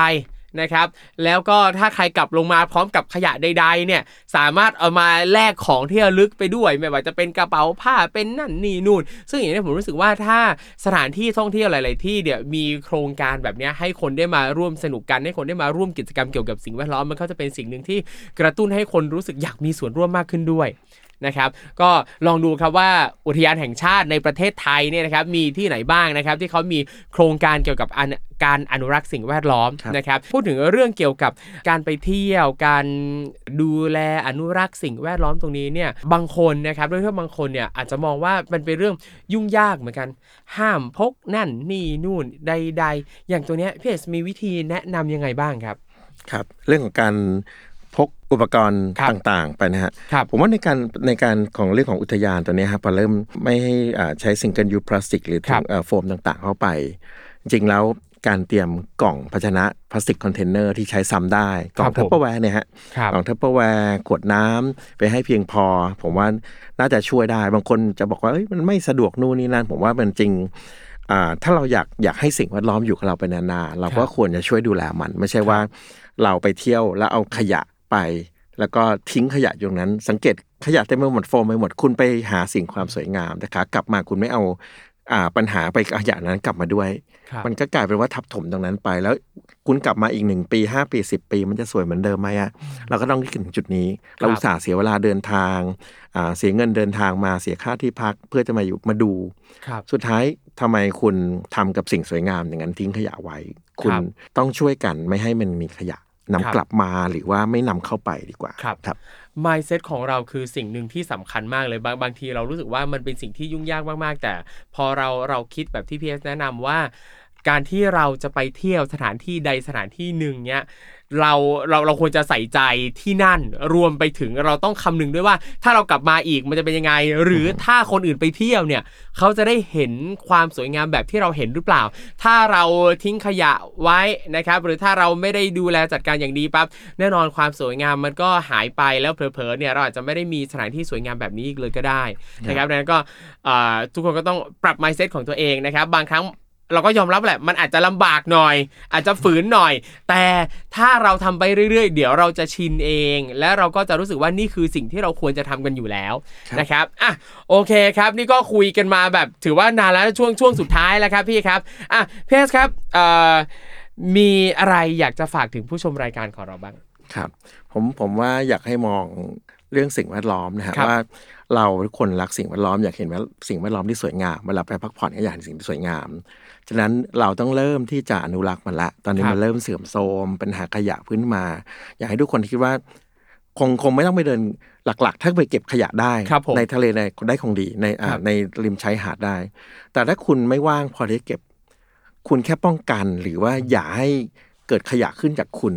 นะครับแล้วก็ถ้าใครกลับลงมาพร้อมกับขยะใดๆเนี่ยสามารถเอามาแลกของที่ระลึกไปด้วย ไม่ว่าจะเป็นกระเป๋าผ้าเป็นนั่นนี่นู่น ซึ่งอย่างนี้ผมรู้สึกว่าถ้าสถานที่ท่องเที่ยวหลาย ๆ ที่เนี่ยวมีโครงการแบบนี้ให้คนได้มาร่วมสนุกกันให้คนได้มาร่วมกิจกรรมเกี่ยวกับสิ่งแวดล้อมมันก็จะเป็นสิ่งหนึ่งที่กระตุ้นให้คนรู้สึกอยากมีส่วนร่วมมากขึ้นด้วย นะครับ ก็ลองดูครับว่าอุทยานแห่งชาติในประเทศไทยเนี่ยนะครับมีที่ไหนบ้างนะครับที่เขามีโครงการเกี่ยวกับอันการอนุรักษ์สิ่งแวดล้อมครับนะครับ พูดถึงเรื่องเกี่ยวกับการไปเที่ยว การดูแลอนุรักษ์สิ่งแวดล้อมตรงนี้เนี่ยบางคนนะครับโดยเฉพาะบางคนเนี่ยอาจจะมองว่ามันเป็นเรื่องยุ่งยากเหมือนกัน ห้ามพกนั่นนี่นู่นใด ๆ อย่างตัวเนี้ยพี่เอสมีวิธีแนะนำยังไงบ้างครับครับ เรื่องของการพก อุปกรณ์ครับต่างๆ ไปนะฮะครับผมว่าในการในการของเรื่องของอุทยานตัวเนี้ยครับพอเริ่มไม่ให้อ่าใช้ single-use plastic หรือครับถุงเอ่อโฟมต่างๆ เข้าไป จริงๆแล้วการเตรียมกล่องภาชนะพลาสติกคอนเทนเนอร์ที่ใช้ซ้ำได้ กล่องครังบผมทัพเปอร์แวร์เนี่ยฮะครับกล่อง Tupperware ขวดน้ำไปให้เพียงพอ ผมว่าน่าจะช่วยได้ บางคนจะบอกว่าเอ้ยมันไม่สะดวกนู่นนี่นั่นผมว่ามันจริงอ่าถ้าเราอยากอยากให้สิ่งแวดล้อมอยู่กับเราไปนานๆเราก็ควรจะช่วยดูแลมัน ไม่ใช่ว่าเราไปเที่ยวแล้วเอาขยะ ไป แล้วก็ทิ้งขยะอยู่ตรงนั้น สังเกตขยะเต็มไปหมดโฟมไปหมดคุณไปหาสิ่งความสวยงามนะคะ กลับมาคุณไม่เอาอ่าปัญหาไปขยะนั้นกลับมาด้วยครับมันก็กลายเป็นว่าทับถมตรงนั้นไป แล้วคุณกลับมาอีกหนึ่งปีห้าปีสิบปี มันจะสวยเหมือนเดิมไหมอะเราก็ต้องคิดถึงจุดนี้ เราอุตส่าห์เสียเวลาเดินทางอ่าเสียเงินเดินทางมาเสียค่าที่พักเพื่อจะมาอยู่มาดูครับสุดท้ายทำไมคุณทำกับสิ่งสวยงามอย่างนั้นทิ้งขยะไว้ คุณครับต้องช่วยกันไม่ให้มันมีขยะ นำครับกลับมาหรือว่าไม่นำเข้าไปดีกว่าครับครับ mindset ของเราคือสิ่งหนึ่งที่สำคัญมากเลยบางบางทีเรารู้สึกว่ามันเป็นสิ่งที่ยุ่งยากมากๆ แต่ พอเราเราคิดแบบที่พีเอสแนะนำว่า การที่เราจะไปเที่ยวสถานที่ใดสถานที่หนึ่งเนี้ย เราเราเราควรจะใส่ใจที่นั่นรวมไปถึงเราต้องคำนึงด้วยว่า ถ้าเรากลับมาอีกมันจะเป็นยังไง หรือถ้าคนอื่นไปเที่ยวเนี่ย เขาจะได้เห็นความสวยงามแบบที่เราเห็นหรือเปล่า ถ้าเราทิ้งขยะไว้นะครับ หรือถ้าเราไม่ได้ดูแลจัดการอย่างดีปั๊บแน่นอนความสวยงามมันก็หายไปแล้วเผลอๆเนี่ยเราอาจจะไม่ได้มีสถานที่สวยงามแบบนี้อีกเลยก็ได้นะครับดังนั้นก็อ่าทุกคนก็ต้องปรับ mindset ของตัวเองนะครับบางครั้ง เราก็ยอมรับแหละ มันอาจจะลำบากหน่อย อาจจะฝืนหน่อย แต่ถ้าเราทำไปเรื่อยๆ เดี๋ยวเราจะชินเอง และเราก็จะรู้สึกว่านี่คือสิ่งที่เราควรจะทำกันอยู่แล้วครับนะครับอะโอเคครับ นี่ก็คุยกันมาแบบ ถือว่านานแล้วช่วงช่วงสุดท้ายแล้วครับพี่ครับอะพี่เอสครับเอ่อมีอะไรอยากจะฝากถึงผู้ชมรายการของเราบ้างครับ ผมผมว่าอยากให้มองเรื่องสิ่งแวดล้อมนะฮะครับว่าเราทุกคนรักสิ่งแวดล้อมอยากเห็นว่าสิ่งแวดล้อมที่สวยงามเวลาไปพักผ่อนก็อยากเห็นสิ่งที่สวยงาม ฉะนั้นเราต้องเริ่มที่จะอนุรักษ์มันละ ตอนนี้ครับมันเริ่มเสื่อมโทรมปัญหาขยะพื้นมา อยากให้ทุกคนคิดว่า คงคงไม่ต้องไปเดินหลัก ๆ ถ้าไปเก็บขยะได้ครับผมในทะเลในได้คงดีในอ่าครับในริมชายหาดได้ แต่ถ้าคุณไม่ว่างพอที่จะเก็บ คุณแค่ป้องกันหรือว่าอย่าให้เกิดขยะขึ้นจากคุณ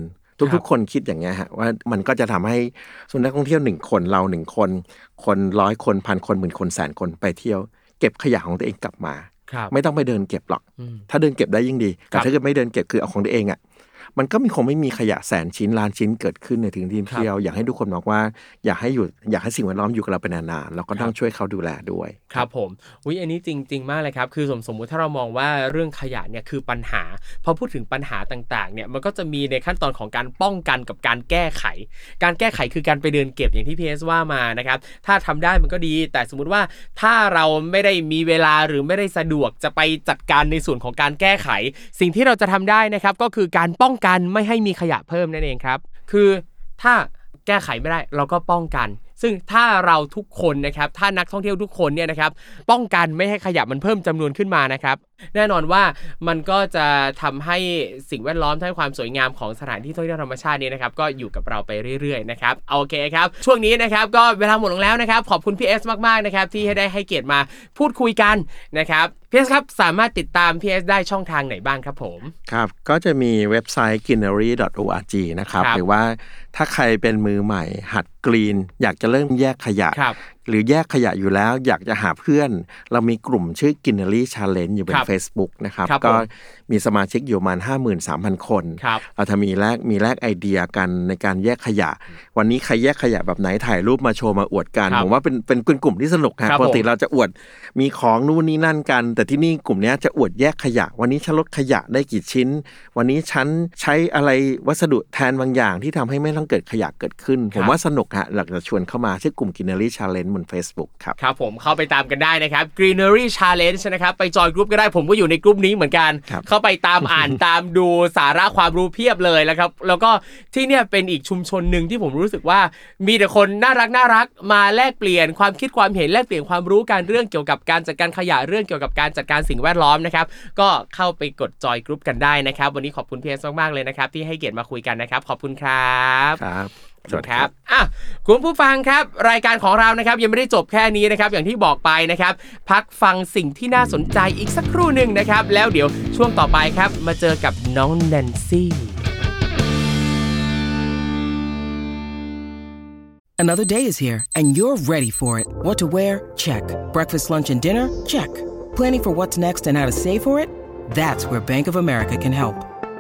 ทุกๆ คนคิดอย่างเงี้ยฮะว่ามันก็จะทำให้ส่วนนักท่องเที่ยวหนึ่งคนเราหนึ่งคน คนร้อยคนพันคนหมื่นคนแสนคนไปเที่ยว เก็บขยะของตัวเองกลับมาครับ ไม่ต้องไปเดินเก็บหรอกอืมถ้าเดินเก็บได้ยิ่งดีครัแต่บถ้าเกิดไม่เดินเก็บคือเอาของตัวเองอะ มันก็มีคงไม่มีขยะแสนชิ้นล้านชิ้นเกิดขึ้นในถึงที่เที่ยวอยากให้ทุกคนบอกว่าอยากให้อยู่อยากให้สิ่งแวดล้อมอยู่กับเราเป็นนานๆแล้วก็ต้องช่วยเขาดูแลด้วยครับผมอุ้ยอันนี้จริง ๆ มากเลยครับคือสมสมมุติถ้าเรามองว่าเรื่องขยะเนี่ยคือปัญหาพอพูดถึงปัญหาต่างๆเนี่ยมันก็จะมีในขั้นตอนของการป้องกันกับการแก้ไข การแก้ไขคือการไปเดินเก็บอย่างที่พีเอสว่ามานะครับถ้าทำได้มันก็ดี แต่สมมุติว่าถ้าเราไม่ได้มีเวลาหรือไม่ได้สะดวกจะไปจัดการในส่วนของการแก้ไข สิ่งที่เราจะทำได้นะครับก็คือการป้องกันไม่ให้มีขยะเพิ่มนั่นเองครับ คือถ้าแก้ไขไม่ได้เราก็ป้องกัน ซึ่งถ้าเราทุกคนนะครับ ถ้านักท่องเที่ยวทุกคนเนี่ยนะครับ ป้องกันไม่ให้ขยะมันเพิ่มจำนวนขึ้นมานะครับแน่นอนว่ามันก็จะทำให้สิ่งแวดล้อมทั้งความสวยงามของสถานที่ท่องเที่ยวธรรมชาตินี้นะครับก็อยู่กับเราไปเรื่อยๆนะครับโอเคครับช่วงนี้นะครับก็เวลาหมดลงแล้วนะครับขอบคุณพี่เอสมากๆนะครับที่ให้ได้ให้เกียรติมาพูดคุยกันนะครับพี่เอสครับสามารถติดตามพี่เอสได้ช่องทางไหนบ้างครับผมครับก็จะมีเว็บไซต์ greenery.org นะครับครับหรือว่าถ้าใครเป็นมือใหม่หัดกรีน อยากจะเริ่มแยกขยะครับ หรือแยกขยะอยู่แล้วอยากจะหาเพื่อน เรามีกลุ่มชื่อ Greenery Challenge อยู่บคนรับ Facebook นะครับครับก็ผ มมีสมาชิกอยู่ประมาณ 53,000 คนครับเราจะมีแลกมีแลกไอเดียกันในการแยกขยะ วันนี้ใครแยกขยะแบบไหนถ่ายรูปมาโชว์มาอวดกันครับผมว่าเป็นเป็นเป็นกลุ่มที่สนุกครัฮะบปกติผมเราจะอวดมีของนู่นนี่นั่นกัน แต่ที่นี่กลุ่มเนี้ยจะอวดแยกขยะ วันนี้ฉันลดขยะได้กี่ชิ้น วันนี้ฉันใช้อะไรวัสดุแทนบางอย่างที่ทำให้ไม่ต้องเกิดขยะเกิดขึ้น ผมว่าสนุกฮะอยากจะชวนเข้ามาชื่อกลุ่ม Greenery Challenge บน Facebook ครับครับผมเข้าไปตามกันได้นะครับ Greenery Challenge นะครับไปจอยกรุ๊ปก็ได้ผมก็อยู่ในกรุ๊ปนี้เหมือนกันครับเข้าาไปตามอ่านตามดูสาระความรู้เพียบเลยแล้วครับ แล้วก็ที่เนี่ยเป็นอีกชุมชนหนึ่งที่ผมรู้สึกว่า มีแต่คนน่ารักน่ารักมาแลกเปลี่ยนความคิดความเห็นแลกเปลี่ยนความรู้การเรื่องเกี่ยวกับการจัดการขยะเรื่องเกี่ยวกับการจัดการสิ่งแวดล้อมนะครับ ก็เข้าไปกดจอยกรุ๊ปกันได้นะครับ วันนี้ขอบคุณพีเอสมากๆเลยนะครับ ที่ให้เกียรติมาคุยกันนะครับ ขอบคุณครับครับ สวัสดีคครัรับบอะคุณผู้ฟังครับ รายการของเรานะครับยังไม่ได้จบแค่นี้นะครับ อย่างที่บอกไปนะครับ พักฟังสิ่งที่น่าสนใจอีกสักครู่หนึ่งนะครับ แล้วเดี๋ยวช่วงต่อไปครับ มาเจอกับน้องแนนซี่ Another day is here, and you're ready for it. What to wear? Check. Breakfast, lunch, and dinner? Check. Planning for what's next and how to save for it? That's where Bank of America can help.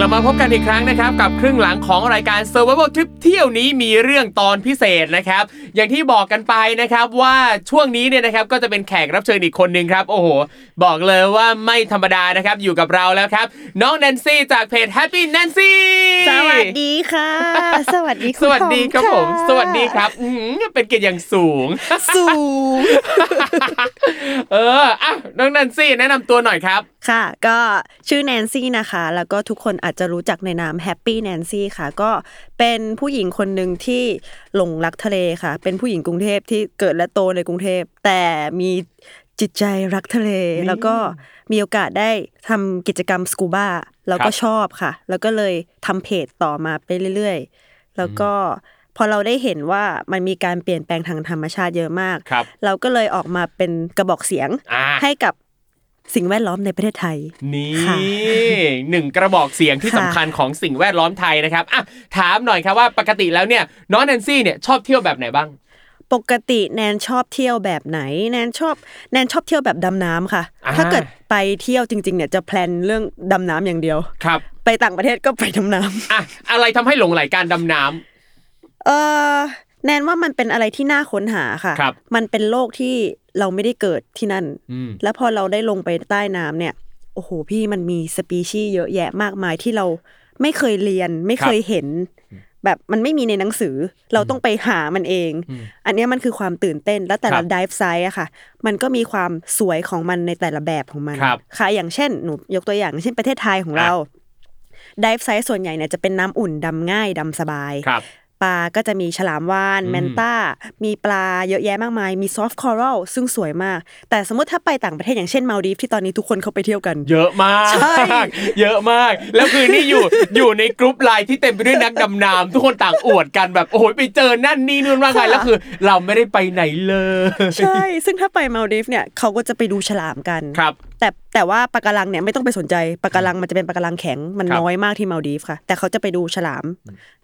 กลับมาพบกันอีกครั้งนะครับ กับครึ่งหลังของรายการ Survival Trip เที่ยวนี้มีเรื่องตอนพิเศษนะครับ อย่างที่บอกกันไปนะครับว่าช่วงนี้เนี่ยนะครับก็จะเป็นแขกรับเชิญอีกคนหนึ่งครับ โอ้โห บอกเลยว่าไม่ธรรมดานะครับ อยู่กับเราแล้วครับ น้องแนนซี่จากเพจ Happy Nancy สวัสดีค่ะ สวัสดีคุณสวัสดีครับทอผมะสวัสดีครับอื้อหือเป็นเกียรติอย่างสูง สูง เอออะน้องแนนซี่แนะนำตัวหน่อยครับ ค่ะ ก็ชื่อแนนซี่นะคะ แล้วก็ทุกคนอาจจะรู้จักในนามแฮปปี้แนนซี่ค่ะ ก็เป็นผู้หญิงคนหนึ่งที่หลงรักทะเลค่ะ เป็นผู้หญิงกรุงเทพที่เกิดและโตในกรุงเทพ แต่มีจิตใจรักทะเล แล้วก็มีโอกาสได้ทำกิจกรรมสกูบ้าแล้วก็ครับชอบค่ะ แล้วก็เลยทำเพจต่อมาไปเรื่อยๆ แล้วก็พอเราได้เห็นว่ามันมีการเปลี่ยนแปลงทางธรรมชาติเยอะมากครับเราก็เลยออกมาเป็นกระบอกเสียงอ่าให้กับ สิ่งแวดล้อมในประเทศไทย นี่ค่ะหนึ่งกระบอกเสียงที่ค่ะสำคัญของสิ่งแวดล้อมไทยนะครับอะถามหน่อยครับว่าปกติแล้วเนี่ยน้องแนนซี่เนี่ยชอบเที่ยวแบบไหนบ้าง ปกติแนนชอบเที่ยวแบบไหน แนนชอบแนนชอบเที่ยวแบบดำน้ำค่ะอ่าถ้าเกิดไปเที่ยวจริงๆเนี่ยจะแพลนเรื่องดำน้ำอย่างเดียวครับ ไปต่างประเทศก็ไปดำน้ำอะอะไรทำให้หลงไหลการดำน้ำเออ แนนว่ามันเป็นอะไรที่น่าค้นหาค่ะครับมันเป็นโลกที่เราไม่ได้เกิดที่นั่นอืมแล้วพอเราได้ลงไปใต้น้ำเนี่ย โอ้โหพี่มันมีสปีชีส์เยอะแยะมากมายที่เราไม่เคยเรียนไม่เคยเห็น แบบมันไม่มีในหนังสือ เราต้องไปหามันเอง อันเนี้ยมันคือความตื่นเต้นและแต่ละครับ dive site อะค่ะ มันก็มีความสวยของมันในแต่ละแบบของมันครับค่ะอย่างเช่นหนูยกตัวอย่างเช่นประเทศไทยของเรา dive site ส่วนใหญ่เนี่ยจะเป็นน้ำอุ่นดำง่ายดำสบายครับ ปลาก็จะมีฉลามวาฬอืม manta มีปลาเยอะแยะมากมาย มี soft coral ซึ่งสวยมาก แต่สมมติถ้าไปต่างประเทศอย่างเช่นมาลดีฟที่ตอนนี้ทุกคนเขาไปเที่ยวกัน เยอะมาก ใช่ เยอะมาก แล้วคือนี่อยู่อยู่ในกรุ๊ปไลน์ที่เต็มไปด้วยนักดำน้ำทุกคนต่างอวดกันแบบโอ้โหไปเจอนั่นนี่นู่นมากมายแล้วคือ เราไม่ได้ไปไหนเลย ใช่ ซึ่งถ้าไปมาลดีฟเนี่ยเขาก็จะไปดูฉลามกันครับแต่แต่ว่าปะการังเนี่ยไม่ต้องไปสนใจปะการังมันจะเป็นปะการังแข็งมันครับน้อยมากที่มาลดีฟค่ะ แต่เขาจะไปดูฉลาม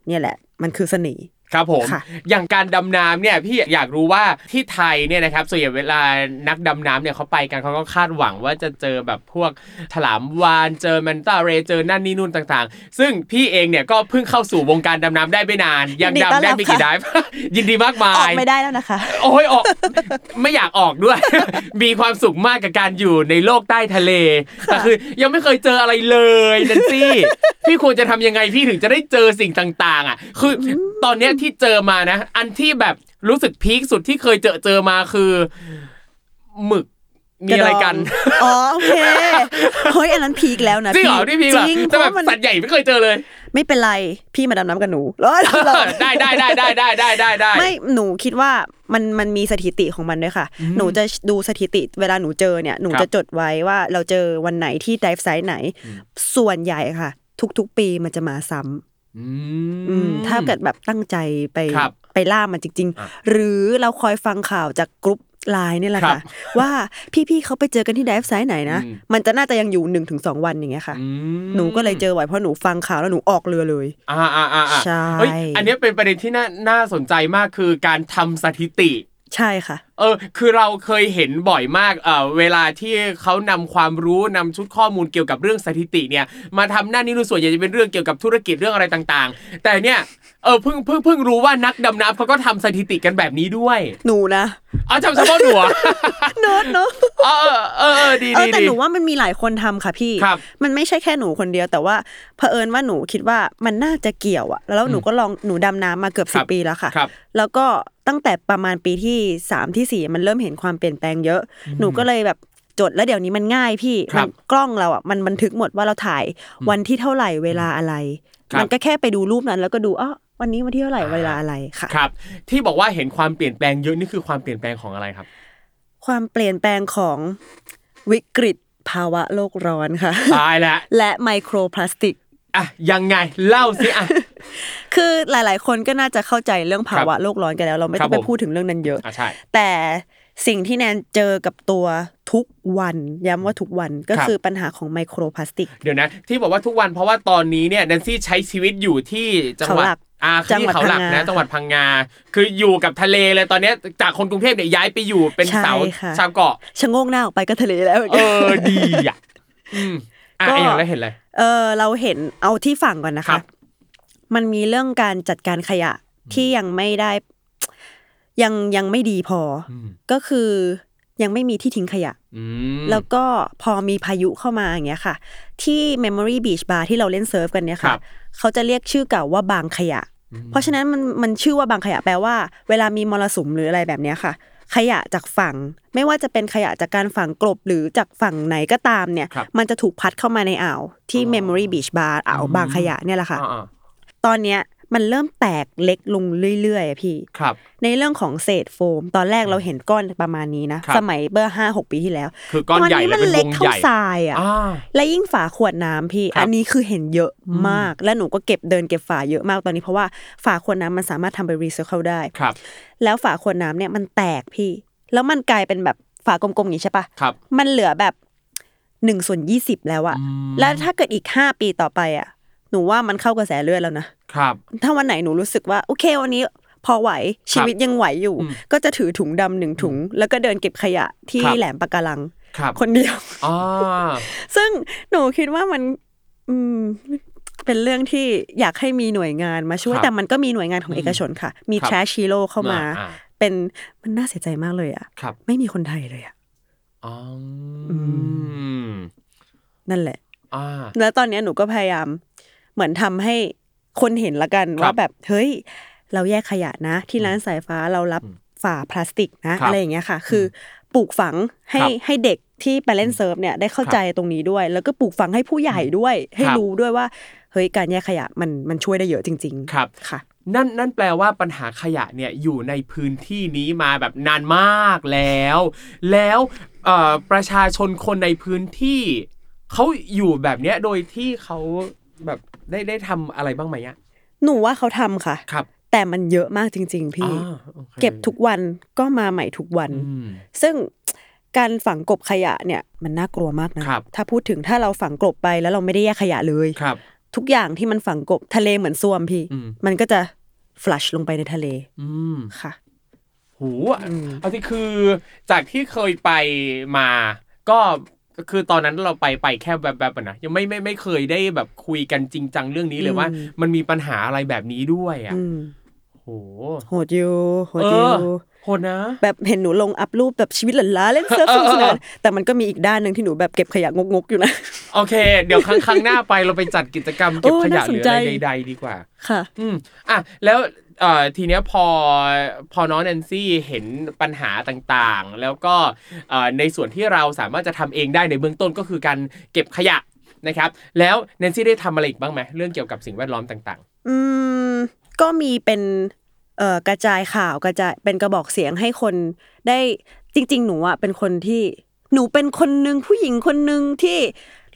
เนี่ยแหละ มันคือเสน่ห์ ครับผมค่ะอย่างการดำน้ำเนี่ยพี่อยากรู้ว่าที่ไทยเนี่ยนะครับส่วนใหญ่เวลานักดำน้ำเนี่ยเขาไปกันเขาก็คาดหวังว่าจะเจอแบบพวกฉลามวานเจอแมนตาเรย์เจอนั่นนี่นู่นต่างๆ ซึ่งพี่เองเนี่ยก็เพิ่งเข้าสู่วงการดำน้ำได้ไม่นาน ยังยินดีต้อนดำได้รับไม่กี่ค่ะไดฟ์ยินดีมากมาออกยไม่ได้แล้วนะคะ โอ้ยออกไม่อยากออกด้วย มีความสุขมากกับการอยู่ในโลกใต้ทะเลแต่คือยังไม่เคยเจออะไรเลยนันซี่พี่ควรจะทำยังไงพี่ถึงจะได้เจอสิ่งต่าง ๆ อะ คือตอนเนี้ยที่เจอมานะ อันที่แบบรู้สึกพีคสุดที่เคยเจอเจอมาคือ หมึกมีอะไรกัน อ๋อโอเค เฮ้ยอันนั้นพีคแล้วนะจริงเหรอพี่ที่พีคเหรอจริงแต่แบบเพราะมันสัตว์ใหญ่ไม่เคยเจอเลย ไม่เป็นไร พี่มาดำน้ำกับหนูแล้วเราได้ได้ได้ได้ได้ได้ได้ได้ไม่หนูคิดว่ามันมันมีสถิติของมันด้วยค่ะ หนูจะดูสถิติเวลาหนูเจอเนี่ยหนูครับจะจดไว้ว่าเราเจอวันไหนที่ dive site ไหน ส่วนใหญ่ค่ะ ทุกๆปีมันจะมาซ้ำ อือืมถ้าเกิดแบบตั้งใจไปครับไปล่ามันจริงอะๆหรือเราคอยฟังข่าวจากกรุ๊ปไลน์นี่แหละครัค่ะบว่าพี่ๆเขาไปเจอกันที่ไดฟ์ไซต์ไหนนะอืมมันจะน่าจะยังอยู่หนึ่งถึงสองวันอย่างเงี้ยค่ะอืมหนูก็เลยเจอบ่อยเพราะหนูฟังข่าวแล้วหนูออกเรือเลย อ่าอ่าอ่าอ่าใช่เฮ้ยอันเนี้ยเป็นประเด็นที่น่าน่าสนใจมากคือการทำสถิติ ใช่ค่ะ เออ คือเราเคยเห็นบ่อยมาก เออเวลาที่เขานำความรู้นำชุดข้อมูลเกี่ยวกับเรื่องสถิติเนี่ย มาทำหน้านี้ดูส่วนใหญ่จะเป็นเรื่องเกี่ยวกับธุรกิจเรื่องอะไรต่างๆ แต่เนี่ยเออเพิ่งเพิ่งเพิ่งรู้ว่านักดำน้ำเขาก็ทำสถิติกันแบบนี้ด้วย หนูนะอ๋อทำเฉพาะหนูเหรอเนิร์ดเนาะเออเออเออดีเอดีอแต่ดีหนูว่ามันมีหลายคนทำค่ะพี่ครับมันไม่ใช่แค่หนูคนเดียว แต่ว่าเผอิญว่าหนูคิดว่ามันน่าจะเกี่ยวอะแล้วหนูก็ลองหนูดำน้ำมาเกือบคสิรับปีแล้วค่ะครับแล้วก็ ตั้งแต่ประมาณปีที่สามที่สี่มันเริ่มเห็นความเปลี่ยนแปลงเยอะ หนูก็เลยแบบจดแล้วเดี๋ยวนี้มันง่ายพี่ครับมันกล้องเราอะมันบันทึกหมดว่าเราถ่ายวันที่เท่าไหร่เวลาอะไรครับมันก็แค่ไปดูรูปนั้นแล้วก็ดูอ๋อวันนี้วันที่เท่าไหร่เวลาอะไรค่ะครับ ที่บอกว่าเห็นความเปลี่ยนแปลงเยอะนี่คือความเปลี่ยนแปลงของอะไรครับ ความเปลี่ยนแปลงของวิกฤตภาวะโลกร้อนค่ะตายแล้วและไมโครพลาสติกอะยังไงเล่าสิอะ คือหลาย ๆ คนก็น่าจะเข้าใจเรื่องภาวะโลกร้อนกันแล้ว เราไม่ต้องครัไปบผมพูดถึงเรื่องนั้นเยอะอะใช่แต่สิ่งที่แนนเจอกับตัวทุกวันย้ำว่าทุกวันก็ครับคือปัญหาของไมโครพลาสติก เดี๋ยวนะ ที่บอกว่าทุกวันเพราะว่าตอนนี้เนี่ยแนนซี่ใช้ชีวิตอยู่ที่จังหวัดเขาหลักอ่าจังหวัดที่เขาหลักพังนะงาจังหวัดพังงา คืออยู่กับทะเลเลยตอนเนี้ยจากคนกรุงเทพเนี่ยย้ายไปอยู่เป็นใช่เสาค่ะชาวเกาะชะโงกหน้าออกไปก็ทะเลแล้วเออดีอะอืมอะก็ไอ้อย่างแล้วเห็นอะไรเออเราเห็นเอาที่ฝั่งก่อนนะครัคะบ มันมีเรื่องการจัดการขยะที่ยังไม่ได้ ยังยังไม่ดีพอออืมก็คือยังไม่มีที่ทิ้งขยะอืมแล้วก็พอมีพายุเข้ามาอย่างเงี้ยค่ะ ที่ Memory Beach Bar ที่เราเล่นเซิร์ฟกันเนี่ยครัค่ะบเขาจะเรียกชื่อเก่าว่าบางขยะ เพราะฉะนั้นมันมันชื่อว่าบางขยะแปลว่า เวลามีมรสุมหรืออะไรแบบเนี้ยค่ะ ขยะจากฝั่ง ไม่ว่าจะเป็นขยะจากการฝังกลบหรือจากฝั่งไหนก็ตามเนี่ยครับมันจะถูกพัดเข้ามาในอ่าวที่อ๋อ Memory Beach Bar อ่าวอืมบางขยะเนี่ยแหละค่ะอ่า ตอนเนี้ยมันเริ่มแตกเล็กลงเรื่อยๆอะพี่ๆครับ ในเรื่องของเศษโฟม ตอนแรกเราเห็นก้อนประมาณนี้นะ ครับสมัยเบอร์ห้าหกปีที่แล้วคือก้อนใหญ่ตเลยมัเป็นวเล็กงเท่าใหญ่ ทรายอะอ่า และยิ่งฝาขวดน้ำพี่ ครับอันนี้คือเห็นเยอะมาก และหนูก็เก็บเดินเก็บฝาเยอะมากตอนนี้เพราะว่าฝาขวดน้ำมันสามารถทำไปรีไซเคิลได้ ครับ แล้วฝาขวดน้ำเนี่ยมันแตกพี่ แล้วมันกลายเป็นแบบฝากลมๆอย่างนี้ใช่ปะครับ มันเหลือแบบหนึ่งส่วนยี่สิบแล้วอะอืมแล้วถ้าเกิดอีกห้าปีต่อไปอะ หนูว่ามันเข้ากระแสเลือดแล้วนะครับ ถ้าวันไหนหนูรู้สึกว่าโอเควันนี้พอไหวชีวิตยังไหวอยู่อืมก็จะถือถุงดำหนึ่งถุง แล้วก็เดินเก็บขยะที่ครับ แหลมปะการังครับคนเดียว อ่า ซึ่งหนูคิดว่ามันอืมเป็นเรื่องที่อยากให้มีหน่วยงานมาช่วยครับแต่มันก็มีหน่วยงานของเอกชนค่ะ มีครับ แทรชฮีโร่เข้ามา อ่าเป็นมันน่าเสียใจมากเลยอะครับไม่มีคนไทยเลยอะอ๋ออืมนั่นแหละ อ่า แล้วตอนเนี้ยหนูก็พยายาม เหมือนทำให้คนเห็นละกันครับว่าแบบเฮ้ย เราแยกขยะนะ ที่ร้านสายฟ้าเรารับฝาพลาสติกนะครับอะไรอย่างเงี้ยค่ะ คือปลูกฝังให้ครับให้เด็กที่ไปเล่นเซิร์ฟเนี่ยได้เข้าใจตรงนี้ด้วย แล้วก็ปลูกฝังให้ผู้ใหญ่ด้วย ให้ครับรู้ด้วยว่าเฮ้ยการแยกขยะมันมันช่วยได้เยอะจริง ๆ ครับค่ะ นั่นนั่นแปลว่าปัญหาขยะเนี่ยอยู่ในพื้นที่นี้มาแบบนานมากแล้ว แล้วเอ่อประชาชนคนในพื้นที่เขาอยู่แบบเนี้ยโดยที่เขา แบบได้ได้ทำอะไรบ้างไหมอะหนูว่าเขาทำค่ะ ครับ แต่มันเยอะมากจริง ๆ พี่ อ่าโอค เก็บทุกวันก็มาใหม่ทุกวัน อืมซึ่งการฝังกลบขยะเนี่ยมันน่ากลัวมากนะครับ ถ้าพูดถึงถ้าเราฝังกลบไปแล้วเราไม่ได้แยกขยะเลย ครับ ทุกอย่างที่มันฝังกลบทะเลเหมือนซ่วมพี่ อืม มันก็จะฟลัชลงไปในทะเลอืม ค่ะ หูเอาที่คือจากที่เคยไปมา ก็ คือตอนนั้นเราไปไปแค่แบบแบบๆนะยังไม่ไม่ไม่เคยได้แบบคุยกันจริงจังเรื่องนี้เลยอืมว่า มันมีปัญหาอะไรแบบนี้ด้วยอะอืมโหโหดอยู่โหดเออยู่อโหดนะ แบบเห็นหนูลงอัพรูปแบบชีวิตหลันล้าเล่นเซิร์ฟสนุกสนานแต่มันก็มีอีกด้านหนึ่งที่หนูแบบเก็บขยะงกๆอยู่นะ โอเค เดี๋ยวครั้งครั้งหน้าไปเราไปจัดกิจกรรมเก็บโอ้ขยะน่าหสนรือใจอะไรใดๆดีกว่า ค่ะ อืมอะแล้ว เอ่อทีเนี้ยพอพอน้องแนนซี่เห็นปัญหาต่างๆ แล้วก็เอ่อในส่วนที่เราสามารถจะทำเองได้ในเบื้องต้นก็คือการเก็บขยะนะครับ แล้วแนนซี่ได้ทำอะไรอีกบ้างไหมเรื่องเกี่ยวกับสิ่งแวดล้อมต่าง อืมก็มีเป็นเอ่อกระจายข่าวกระจายเป็นกระบอกเสียงให้คนได้จริง ๆ หนูอะเป็นคนที่หนูเป็นคนหนึ่งผู้หญิงคนหนึ่งที่